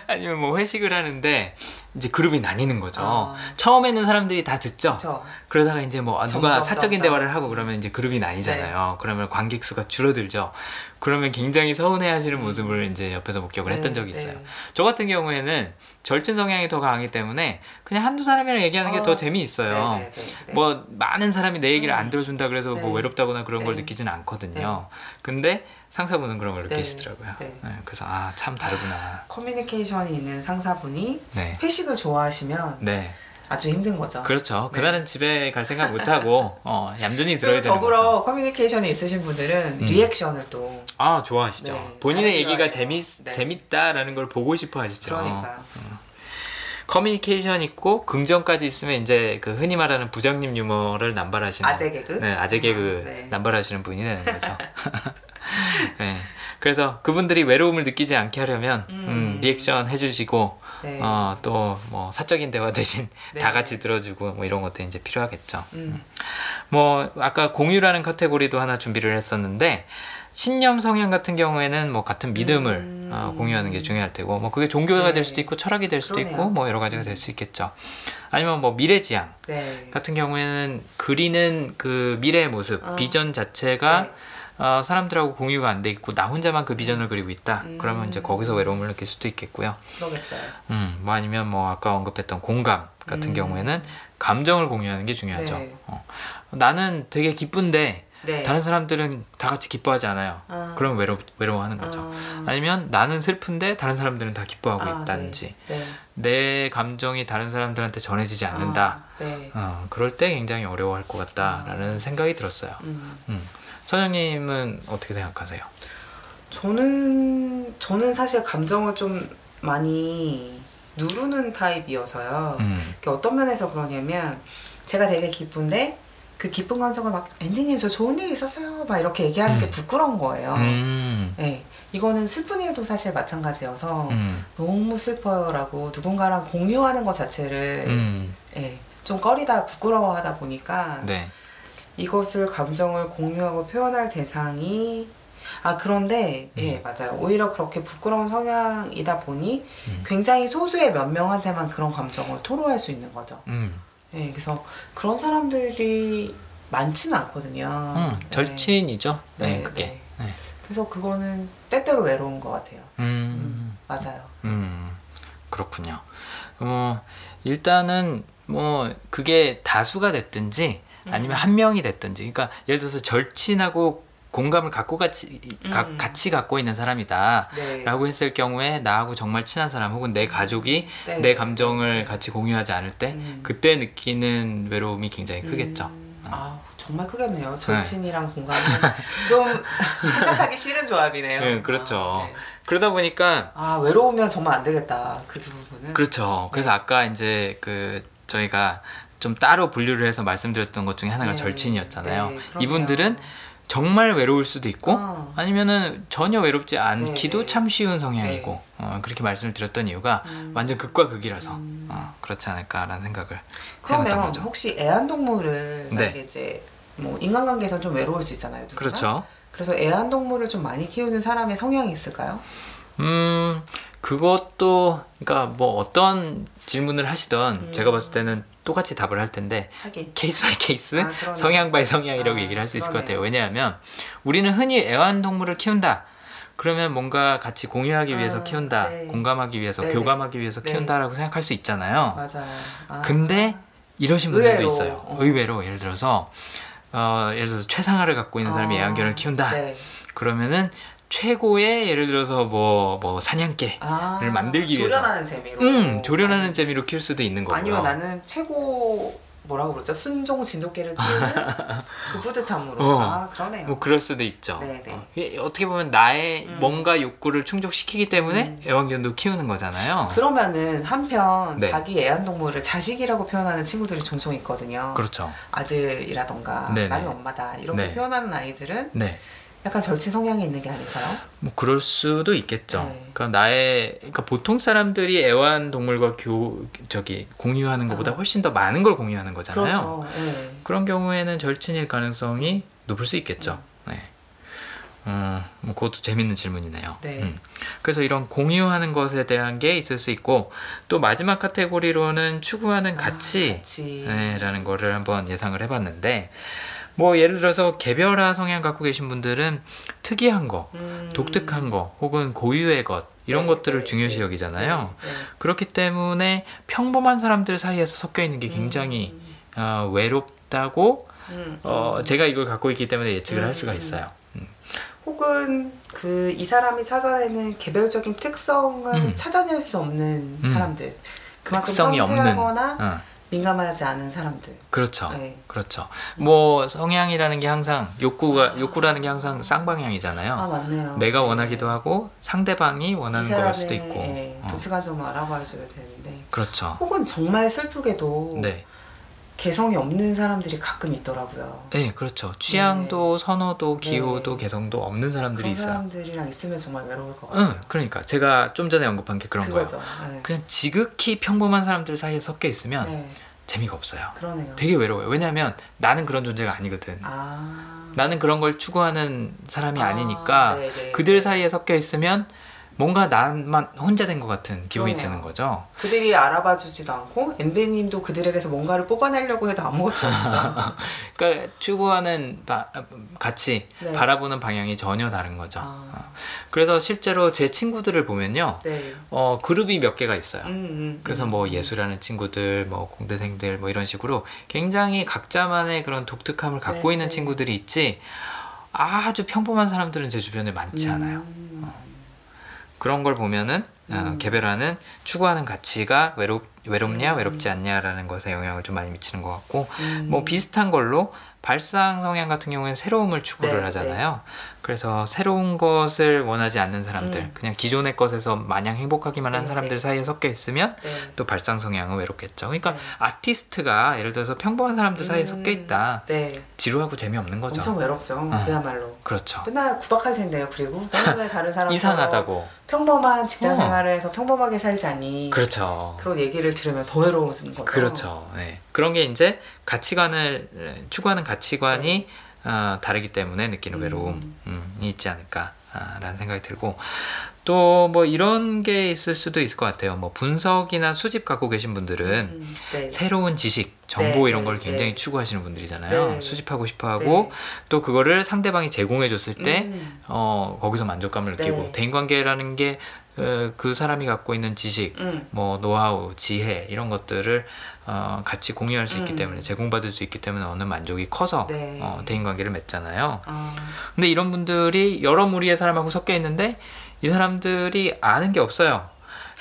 아니면 뭐 회식을 하는데 이제 그룹이 나뉘는 거죠. 아. 처음에는 사람들이 다 듣죠. 그렇죠. 그러다가 이제 뭐 아, 누가 점점, 사적인 점점. 대화를 하고 그러면 이제 그룹이 나뉘잖아요. 네. 그러면 관객 수가 줄어들죠. 그러면 굉장히 서운해하시는 모습을 이제 옆에서 목격을 했던 네, 적이 있어요. 네. 저 같은 경우에는 절친 성향이 더 강하기 때문에 그냥 한두 사람이랑 얘기하는 게 어, 더 재미있어요. 네, 네. 뭐 많은 사람이 내 얘기를 안 들어준다 그래서 뭐 네. 외롭다거나 그런 걸 네. 느끼지는 않거든요. 근데 상사분은 그런 걸 네. 느끼시더라고요. 네. 네, 그래서 아 참 다르구나. 커뮤니케이션이 있는 상사분이 네. 회식을 좋아하시면 네. 아주 힘든 거죠. 그렇죠. 네. 그날은 집에 갈 생각 못 하고 어, 얌전히 들어야 되는 더불어 거죠. 커뮤니케이션이 있으신 분들은 음. 리액션을 또 아 좋아하시죠. 네, 본인의 잘 얘기가. 재밌 네. 재밌다라는 걸 보고 싶어 하시죠. 그러니까 커뮤니케이션 있고 긍정까지 있으면 이제 그 흔히 말하는 부장님 유머를 남발하시는 아재 개그? 네, 아재 개그 아, 네. 남발하시는 분이 되는 거죠. 네. 그래서 그분들이 외로움을 느끼지 않게 하려면 음, 음. 리액션 해주시고 네. 어, 또 뭐 사적인 대화 대신 네. 다 같이 들어주고 뭐 이런 것도 이제 필요하겠죠. 음. 뭐 아까 공유라는 카테고리도 하나 준비를 했었는데 신념 성향 같은 경우에는 뭐 같은 믿음을 음. 어, 공유하는 게 중요할 테고 뭐 그게 종교가 네. 될 수도 있고 철학이 될 수도 그러네요. 있고 뭐 여러 가지가 될 수 있겠죠. 아니면 뭐 미래지향 네. 같은 경우에는 그리는 그 미래의 모습 어. 비전 자체가 네. 어, 사람들하고 공유가 안 돼 있고 나 혼자만 그 비전을 그리고 있다. 음. 그러면 이제 거기서 외로움을 느낄 수도 있겠고요. 그러겠어요. 음, 뭐 아니면 뭐 아까 언급했던 공감 같은 음. 경우에는 감정을 공유하는 게 중요하죠. 네. 어. 나는 되게 기쁜데 네. 다른 사람들은 다 같이 기뻐하지 않아요. 아. 그러면 외로 외로워하는 거죠. 아. 아니면 나는 슬픈데 다른 사람들은 다 기뻐하고 아, 있다든지 네. 네. 내 감정이 다른 사람들한테 전해지지 않는다. 아, 네. 어, 그럴 때 굉장히 어려워할 것 같다라는 생각이 들었어요. 음. 음. 선생님은 어떻게 생각하세요? 저는 저는 사실 감정을 좀 많이 누르는 타입이어서요. 음. 어떤 면에서 그러냐면 제가 되게 기쁜데 그 기쁜 감정을 막 엔디님 저 좋은 일 있었어요 막 이렇게 얘기하는 게 음. 부끄러운 거예요. 음. 네, 이거는 슬픈 일도 사실 마찬가지여서 음. 너무 슬퍼요라고 누군가랑 공유하는 것 자체를 음. 예, 좀 꺼리다 부끄러워하다 보니까 네. 이것을 감정을 공유하고 표현할 대상이 아 그런데 예 음. 맞아요 오히려 그렇게 부끄러운 성향이다 보니 음. 굉장히 소수의 몇 명한테만 그런 감정을 토로할 수 있는 거죠. 음. 예 그래서 그런 사람들이 많지는 않거든요. 음. 네. 절친이죠. 네, 네, 그게. 네. 네. 그래서 그거는 때때로 외로운 것 같아요. 음. 음, 맞아요. 음, 그렇군요. 어, 일단은 뭐 그게 다수가 됐든지 아니면 한 명이 됐든지, 그러니까 예를 들어서 절친하고 공감을 갖고 같이 가- 음. 같이 갖고 있는 사람이다. 네. 라고 했을 경우에 나하고 정말 친한 사람 혹은 내 가족이 네. 내 감정을 같이 공유하지 않을 때 음. 그때 느끼는 외로움이 굉장히 크겠죠. 음, 아 정말 크겠네요. 절친이랑 공감은 좀 생각하기 싫은 조합이네요. 네, 그렇죠. 아, 네. 그러다 보니까 아 외로우면 정말 안 되겠다 그 두 부분은. 그렇죠. 그래서 아까 이제 그 저희가 좀 따로 분류를 해서 말씀드렸던 것 중에 하나가 네. 절친이었잖아요. 네. 이분들은 정말 외로울 수도 있고 어. 아니면은 전혀 외롭지 않기도 네. 참 쉬운 성향이고 네. 어, 그렇게 말씀을 드렸던 이유가 음. 완전 극과 극이라서 음. 어, 그렇지 않을까라는 생각을 그러면 거죠. 혹시 애완동물은 네. 이제 뭐 인간관계에선 좀 외로울 수 있잖아요. 누구나? 그렇죠. 그래서 애완동물을 좀 많이 키우는 사람의 성향이 있을까요? 음, 그것도 그러니까 뭐 어떤 질문을 하시던 음. 제가 봤을 때는 똑같이 답을 할 텐데 하긴. case by case, 아. 성향 by 성향이라고 아, 얘기를 할 수 있을 것. 같아요. 왜냐하면 우리는 흔히 애완동물을 키운다. 그러면 뭔가 같이 공유하기 위해서 아, 키운다, 네. 공감하기 위해서, 네네. 교감하기 위해서 네. 키운다라고 생각할 수 있잖아요. 맞아요. 아. 근데 이러신 분들도 의외로, 있어요. 어. 의외로 예를 들어서 어, 예를 들어서 최상화를 갖고 있는 사람이 아, 애완견을 키운다. 네. 그러면은 최고의 예를 들어서 뭐뭐 사냥개 아, 를 만들기 위해서. 조련하는 재미로. 음, 조련하는 아니, 재미로 키울 수도 있는 거고요. 아니면 나는 최고 뭐라고 그러죠? 순종 진돗개를 키우는 그 뿌듯함으로. 어. 아 그러네요. 뭐 그럴 수도 있죠. 네네. 어, 이게 어떻게 보면 나의 음. 뭔가 욕구를 충족시키기 때문에 음. 애완견도 키우는 거잖아요. 그러면은 한편 네. 자기 애완동물을 자식이라고 표현하는 친구들이 종종 있거든요. 그렇죠. 아들이라던가 네네. 나는 엄마다 이렇게 네. 표현하는 아이들은 네. 약간 절친 성향이 있는 게 아닐까요? 뭐 그럴 수도 있겠죠. 네. 그러니까 나의 그러니까 보통 사람들이 애완 동물과 교 저기 공유하는 것보다 아. 훨씬 더 많은 걸 공유하는 거잖아요. 그렇죠. 네. 그런 경우에는 절친일 가능성이 높을 수 있겠죠. 네. 음, 뭐 그것도 재밌는 질문이네요. 네. 음. 그래서 이런 공유하는 것에 대한 게 있을 수 있고 또 마지막 카테고리로는 추구하는 가치 아, 같이. 네, 거를 한번 예상을 해봤는데 뭐 예를 들어서 개별화 성향 갖고 계신 분들은 특이한 거, 음. 독특한 거, 혹은 고유의 것 이런 네, 것들을 네, 중요시 네, 여기잖아요. 네, 네. 그렇기 때문에 평범한 사람들 사이에서 섞여 있는 게 굉장히 어, 외롭다고 음, 어, 음. 제가 이걸 갖고 있기 때문에 예측을 할 수가 음. 있어요. 음. 혹은 그 이 사람이 찾아내는 개별적인 특성을 음. 찾아낼 수 없는 음. 사람들 그만큼 특성이 없는. 어, 민감하지 않은 사람들 그렇죠. 네. 그렇죠. 뭐 성향이라는 게 항상 욕구가 욕구라는 게 항상 쌍방향이잖아요. 아 맞네요 내가 네. 원하기도 하고 상대방이 이 원하는 걸 수도 있고. 예, 어, 독특한 점을 알아봐줘야 되는데 그렇죠. 혹은 정말 슬프게도 네. 개성이 없는 사람들이 가끔 있더라고요 네, 그렇죠. 취향도 선호도 기호도 네. 개성도 없는 사람들이 있어요. 사람들이랑 있으면 정말 외로울 것 같아요 응, 그러니까 제가 좀 전에 언급한 게 그런 그거죠 거예요. 네. 그냥 지극히 평범한 사람들 사이에 섞여 있으면 네, 재미가 없어요. 그러네요 되게 외로워요. 왜냐하면 나는 그런 존재가 아니거든. 아 나는 그런 걸 추구하는 사람이 아, 아, 니니까 네네. 그들 사이에 섞여 있으면 뭔가 나만 혼자 된 것 같은 기분이 그러네요. 드는 거죠. 그들이 알아봐 주지도 않고 엔데님도 그들에게서 뭔가를 뽑아내려고 해도 아무것도 없어. 그러니까 추구하는 바- 가치, 네. 바라보는 방향이 전혀 다른 거죠. 아, 그래서 실제로 제 친구들을 보면요, 네. 어, 그룹이 몇 개가 있어요. 음, 음, 그래서 음. 뭐 예술하는 친구들, 뭐 공대생들, 뭐 이런 식으로 굉장히 각자만의 그런 독특함을 갖고 네, 있는 네. 친구들이 있지 아주 평범한 사람들은 제 주변에 많지 않아요. 음, 그런 걸 보면은 어, 음. 개별화는 추구하는 가치가 외롭 외롭냐 음. 외롭지 않냐라는 것에 영향을 좀 많이 미치는 것 같고 음. 뭐 비슷한 걸로 발상 성향 같은 경우에는 새로움을 추구를 네, 하잖아요. 그래서 새로운 것을 원하지 않는 사람들, 음. 그냥 기존의 것에서 마냥 행복하기만 한 네, 사람들 네. 사이에 섞여 있으면 네. 또 발상 성향은 외롭겠죠. 그러니까 네. 아티스트가 예를 들어서 평범한 사람들 사이에 음, 섞여 있다. 네. 지루하고 재미없는 거죠. 엄청 외롭죠. 어. 그야말로. 그렇죠. 맨날 구박할 텐데요. 그리고 맨날 다른 사람 이상하다고. 평범한 직장 어. 생활을 해서 평범하게 살자니 그렇죠. 그런 얘기를 들으면 더 외로운 거죠. 그렇죠. 네. 그런 게 이제 가치관을 에, 추구하는 가치관이 어, 다르기 때문에 느끼는 음. 외로움이 있지 않을까라는 생각이 들고 또 뭐 이런 게 있을 수도 있을 것 같아요. 뭐 분석이나 수집 갖고 계신 분들은 음, 네. 새로운 지식, 정보 네, 이런 걸 네, 굉장히 네. 추구하시는 분들이잖아요. 네. 수집하고 싶어 하고 또 그거를 상대방이 제공해 줬을 때 음, 어, 거기서 만족감을 느끼고 네. 대인 관계라는 게그 사람이 갖고 있는 지식, 음. 뭐 노하우, 지혜 이런 것들을 어, 같이 공유할 수 있기 음. 때문에 제공받을 수 있기 때문에 어느 만족이 커서 네. 어, 대인관계를 맺잖아요. 아, 근데 이런 분들이 여러 무리의 사람하고 섞여 있는데 이 사람들이 아는 게 없어요.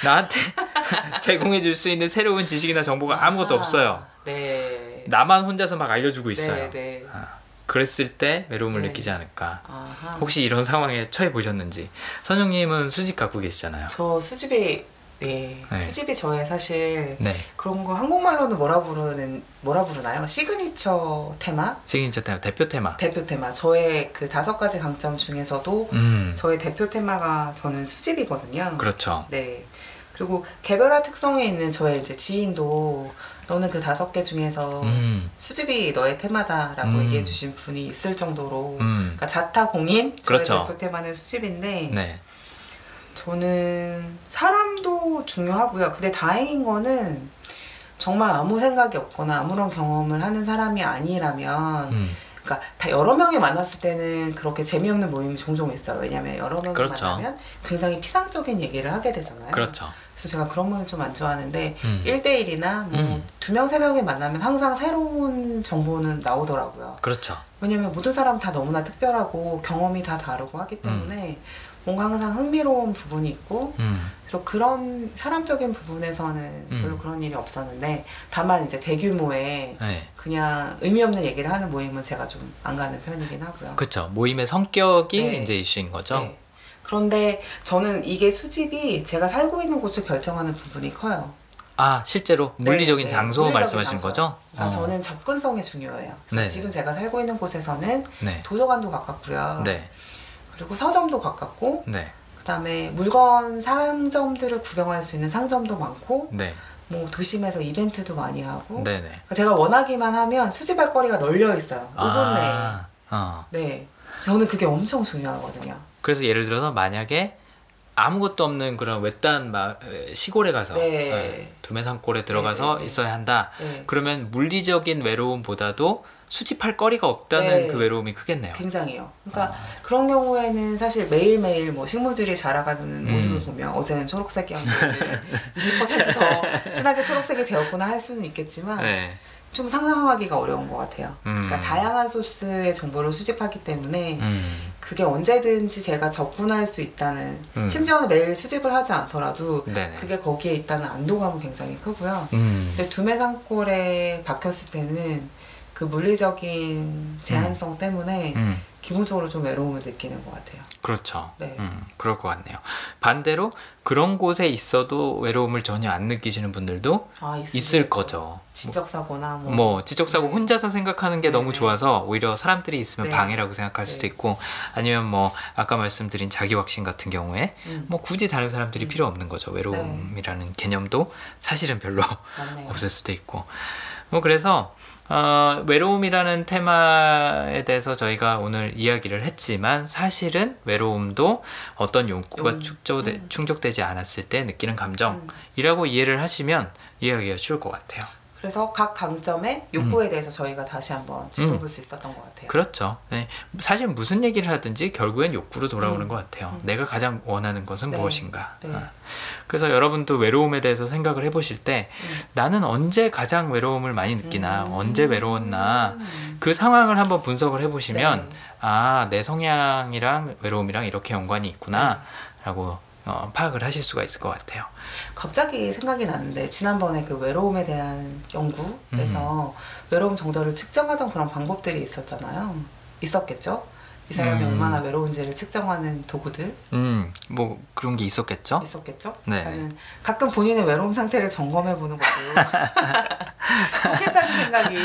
나한테 제공해 줄 수 있는 새로운 지식이나 정보가 아무것도 아, 없어요. 네. 나만 혼자서 막 알려주고 있어요. 네, 네. 그랬을 때 외로움을 네. 느끼지 않을까. 아하. 혹시 이런 상황에 처해 보셨는지. 선영님은 수집 갖고 계시잖아요. 저 수집이 네. 네. 수집이 저의 사실 네. 그런 거 한국말로는 뭐라 부르는 뭐라 부르나요? signature theme, signature theme, 대표 테마. 대표 테마. 저의 그 다섯 가지 강점 중에서도 음, 저의 대표 테마가 저는 수집이거든요. 그렇죠. 네. 그리고 개별화 특성에 있는 저의 이제 지인도 너는 그 다섯 개 중에서 음, 수집이 너의 테마다라고 음. 얘기해 주신 분이 있을 정도로 음, 그러니까 자타 공인 저의 그렇죠. 대표 테마는 수집인데 네. 저는 사람도 중요하고요. 근데 다행인 거는 정말 아무 생각이 없거나 아무런 경험을 하는 사람이 아니라면 음. 그러니까 다 여러 명이 만났을 때는 그렇게 재미없는 모임이 종종 있어요. 왜냐하면 여러 명이 그렇죠. 만나면 굉장히 피상적인 얘기를 하게 되잖아요. 그렇죠. 그래서 제가 그런 모임 좀 안 좋아하는데 음. 1대1이나 음. 뭐두 명, 세 명이 만나면 항상 새로운 정보는 나오더라고요. 그렇죠. 왜냐면 모든 사람 다 너무나 특별하고 경험이 다 다르고 하기 때문에 뭔가 항상 흥미로운 부분이 있고 음. 그래서 그런 사람적인 부분에서는 음. 별로 그런 일이 없었는데 다만 이제 대규모의 네. 그냥 의미 없는 얘기를 하는 모임은 제가 좀 안 가는 편이긴 하고요. 그렇죠. 모임의 성격이 네. 이제 이슈인 거죠. 네. 그런데 저는 이게 수집이 제가 살고 있는 곳을 결정하는 부분이 커요. 아 실제로 물리적인 네, 네. 장소 물리적인 말씀하시는. 거죠? 그러니까 어. 저는 접근성이 중요해요. 네. 지금 제가 살고 있는 곳에서는 네. 도서관도 가깝고요. 네. 그리고 서점도 가깝고 네. 그다음에 물건 상점들을 구경할 수 있는 상점도 많고 네. 뭐 도심에서 이벤트도 많이 하고 네. 네. 그러니까 제가 원하기만 하면 수집할 거리가 널려 있어요. 5분 내에. 아. 어. 네. 저는 그게 엄청 중요하거든요. 그래서 예를 들어서 만약에 아무것도 없는 그런 외딴 마, 시골에 가서 네. 에, 두메산골에 들어가서 네, 네, 네. 있어야 한다. 네. 그러면 물리적인 외로움보다도 수집할 거리가 없다는 네. 그 외로움이 크겠네요. 굉장히요. 그러니까 아. 그런 경우에는 사실 매일매일 뭐 식물들이 자라가는 음. 모습을 보면 어제는 초록색이었는데 20%더 진하게 초록색이 되었구나 할 수는 있겠지만 네. 좀 상상하기가 어려운 것 같아요. 음. 그러니까 다양한 소스의 정보를 수집하기 때문에 음. 그게 언제든지 제가 접근할 수 있다는 음. 심지어는 매일 수집을 하지 않더라도 네네. 그게 거기에 있다는 안도감은 굉장히 크고요. 음. 근데 두메산골에 박혔을 때는 그 물리적인 제한성 때문에 음. 기본적으로 좀 외로움을 느끼는 것 같아요. 그렇죠. 네. 음, 그럴 것 같네요. 반대로 그런 곳에 있어도 외로움을 전혀 안 느끼시는 분들도 아, 있을 거죠. 지적사고나 뭐, 뭐 지적사고 네. 혼자서 생각하는 게 네, 너무 네. 좋아서 오히려 사람들이 있으면 네. 방해라고 생각할 수도 네. 있고 아니면 뭐 아까 말씀드린 자기 확신 같은 경우에 음, 뭐 굳이 다른 사람들이 필요 없는 거죠. 외로움이라는 개념도 사실은 별로. 없을 수도 있고 뭐 그래서 어, 외로움이라는 테마에 대해서 저희가 오늘 이야기를 했지만 사실은 외로움도 어떤 욕구가 음. 축적되, 음. 충족되지 않았을 때 느끼는 음. 감정이라고 이해를 하시면 이해하기가 쉬울 것 같아요. 그래서 각 강점의 욕구에 대해서 저희가 다시 한번 짚어볼 음. 수 있었던 것 같아요. 그렇죠. 네. 사실 무슨 얘기를 하든지 결국엔 욕구로 돌아오는 음. 것 같아요. 음. 내가 가장 원하는 것은 네. 무엇인가. 네. 어. 그래서 여러분도 외로움에 대해서 생각을 해보실 때 음. 나는 언제 가장 외로움을 많이 느끼나, 음. 언제 외로웠나 음. 그 상황을 한번 분석을 해보시면 네. 아, 내 성향이랑 외로움이랑 이렇게 연관이 네. 있구나 라고 어, 파악을 하실 수가 있을 것 같아요. 갑자기 생각이 났는데 지난번에 그 외로움에 대한 연구에서 음. 외로움 정도를 측정하던 그런 방법들이 있었잖아요. 있었겠죠? 이 사람이 음. 얼마나 외로운지를 측정하는 도구들 음, 뭐 그런 게 있었겠죠? 있었겠죠? 네. 그러니까는 가끔 본인의 외로움 상태를 점검해 보는 것도 좋겠다는 생각이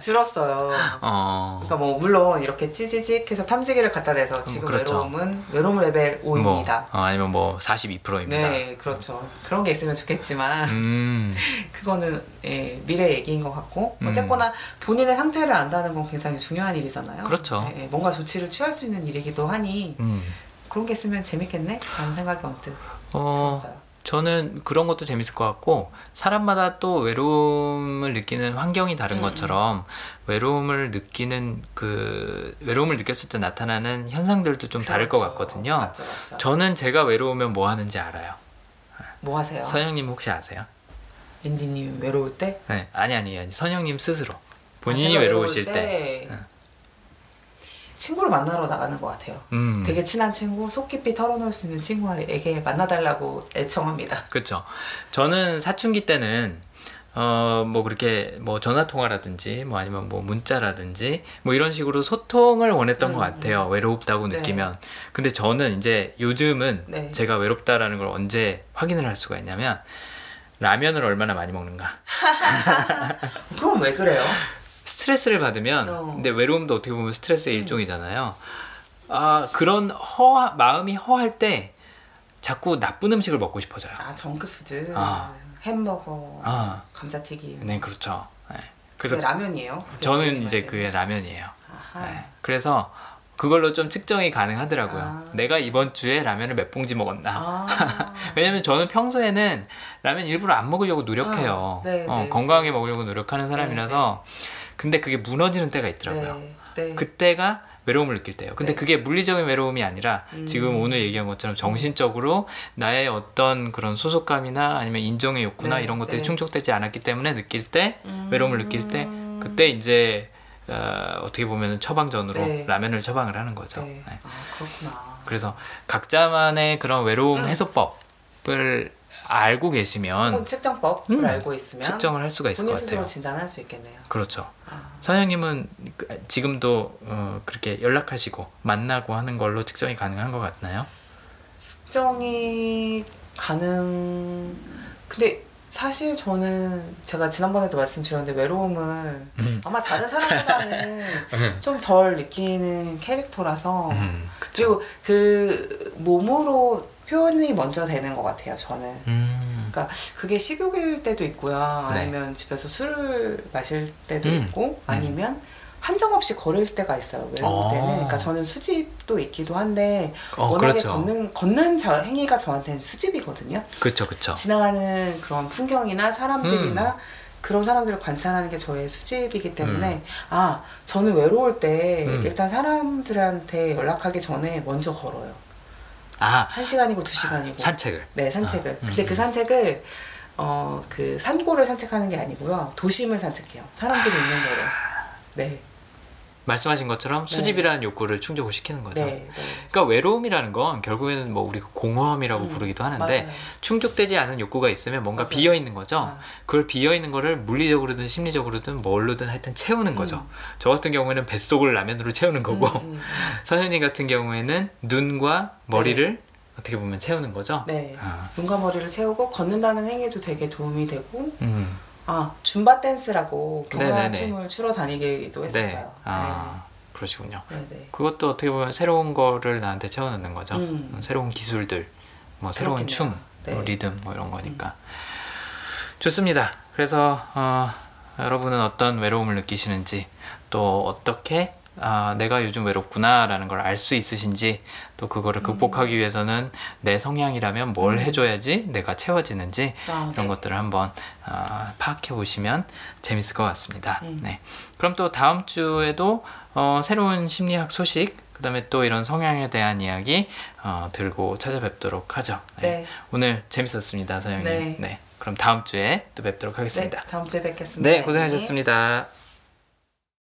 들었어요. 어, 그러니까 뭐 물론 이렇게 찌지직해서 탐지기를 갖다 대서 지금 그렇죠. 외로움은 외로움 레벨 5입니다. 뭐, 어, 아니면 뭐 42%입니다. 네, 그렇죠. 그런 게 있으면 좋겠지만 음, 그거는 예, 미래 얘기인 것 같고 음. 어쨌거나 본인의 상태를 안다는 건 굉장히 중요한 일이잖아요. 그렇죠. 예, 예, 뭔가 조치를 취할 수 있는 일이기도 하니 음. 그런 게 있으면 재밌겠네? 라는 생각이 언뜻 어, 들었어요. 저는 그런 것도 재밌을 것 같고 사람마다 또 외로움을 느끼는 환경이 다른 음, 것처럼 외로움을 느끼는 그 외로움을 느꼈을 때 나타나는 현상들도 좀 다를 것 그렇죠. 같거든요. 맞죠, 맞죠. 저는 제가 외로우면 뭐 하는지 알아요. 뭐 하세요? 선영님 혹시 아세요? 인디님 외로울 때? 네, 아니 아니 아니 선영님 스스로 본인이 아, 제가 외로우실 외로울 때, 네. 친구를 만나러 나가는 것 같아요. 음, 되게 친한 친구, 속 깊이 털어놓을 수 있는 친구에게 만나달라고 애청합니다. 그렇죠. 저는 사춘기 때는 어 뭐 그렇게 뭐 전화 통화라든지 뭐 아니면 뭐 문자라든지 뭐 이런 식으로 소통을 원했던 음, 것 같아요. 외롭다고 네. 느끼면. 근데 저는 이제 요즘은 네. 제가 외롭다라는 걸 언제 확인을 할 수가 있냐면 라면을 얼마나 많이 먹는가. 그건 왜 그래요? 스트레스를 받으면 어. 근데 외로움도 어떻게 보면 스트레스의 일종이잖아요. 아 그런 허 마음이 허할 때 자꾸 나쁜 음식을 먹고 싶어져요. 아 정크푸드, 아. 햄버거, 아. 감자튀김. 네 그렇죠. 네. 그래서 라면이에요? 저는 이제. 그게 라면이에요. 네. 그래서 그걸로 좀 측정이 가능하더라고요. 아. 내가 이번 주에 라면을 몇 봉지 먹었나. 아, 왜냐면 저는 평소에는 라면 일부러 안 먹으려고 노력해요. 아, 네, 어, 네, 건강하게 먹으려고 노력하는 사람이라서. 근데 그게 무너지는 때가 있더라고요. 네, 네. 그때가 외로움을 느낄 때예요. 근데 네. 그게 물리적인 외로움이 아니라 음. 지금 오늘 얘기한 것처럼 정신적으로 나의 어떤 그런 소속감이나 아니면 인정의 욕구나 네, 이런 것들이 네. 충족되지 않았기 때문에 느낄 때 음. 외로움을 느낄 때 그때 이제 어, 어떻게 보면 처방전으로 네. 라면을 처방을 하는 거죠. 네. 네. 아, 그렇구나. 그래서 각자만의 그런 외로움 음. 해소법을 알고 계시면 측정법을 음, 알고 있으면 측정을 할 수가 있을 본인 것 스스로 같아요. 진단할 수 있겠네요. 그렇죠. 아, 사장님은 그- 지금도 어, 그렇게 연락하시고 만나고 하는 걸로 측정이 가능한 것 같나요? 측정이 가능. 근데 사실 저는 제가 지난번에도 말씀드렸는데 외로움을 음. 아마 다른 사람보다는 좀덜 느끼는 캐릭터라서 음. 그리고 그 몸으로 표현이 먼저 되는 것 같아요. 저는. 음, 그러니까 그게 식욕일 때도 있고요. 네. 아니면 집에서 술을 마실 때도 음. 있고 아니면 한정없이 걸을 때가 있어요. 외로울 어. 때는. 그러니까 저는 수집도 있기도 한데 어, 워낙에 그렇죠. 걷는 걷는 저, 행위가 저한테는 수집이거든요. 그렇죠, 그렇죠. 지나가는 그런 풍경이나 사람들이나 음. 그런 사람들을 관찰하는 게 저의 수집이기 때문에 아 저는 외로울 때 음. 일단 사람들한테 연락하기 전에 먼저 걸어요. 아, 한 시간이고 두 시간이고. 산책을. 네, 산책을. 아, 음, 근데 그 음. 산책을 어, 그 산골을 산책하는 게 아니고요. 도심을 산책해요. 사람들이 있는 대로. 네. 말씀하신 것처럼 수집이라는 욕구를 충족을 시키는 거죠. 네. 네. 그러니까 외로움이라는 건 결국에는 뭐 우리가 공허함이라고 음, 부르기도 하는데 맞아요. 충족되지 않은 욕구가 있으면 뭔가 맞아요. 비어 있는 거죠. 아. 그걸 비어 있는 거를 물리적으로든 심리적으로든 뭘로든 하여튼 채우는 거죠. 음. 저 같은 경우에는 뱃속을 라면으로 채우는 거고 음, 음, 선생님 같은 경우에는 눈과 머리를 어떻게 보면 채우는 거죠. 네. 아, 눈과 머리를 채우고 걷는다는 행위도 되게 도움이 되고 음, 아 줌바 댄스라고 경화 네네네. 춤을 추러 다니기도 네. 했었어요. 아, 그러시군요. 네. 네. 네. 그것도 어떻게 보면 새로운 거를 나한테 채워넣는 거죠. 음. 음, 새로운 기술들, 뭐 새로운 그렇겠네요. 춤, 네. 뭐 리듬 뭐 이런 거니까 좋습니다. 그래서 어, 여러분은 어떤 외로움을 느끼시는지 또 어떻게 아, 내가 요즘 외롭구나라는 걸 알 수 있으신지 또 그거를 음. 극복하기 위해서는 내 성향이라면 뭘 해줘야지 내가 채워지는지 아, 이런 네. 것들을 한번 아, 파악해 보시면 재밌을 것 같습니다. 음. 네. 그럼 또 다음 주에도 어, 새로운 심리학 소식, 그다음에 또 이런 성향에 대한 이야기 어, 들고 찾아뵙도록 하죠. 네. 오늘 재밌었습니다, 사장님. 네. 네. 그럼 다음 주에 또 뵙도록 네. 하겠습니다. 다음 주에 뵙겠습니다. 네, 고생하셨습니다.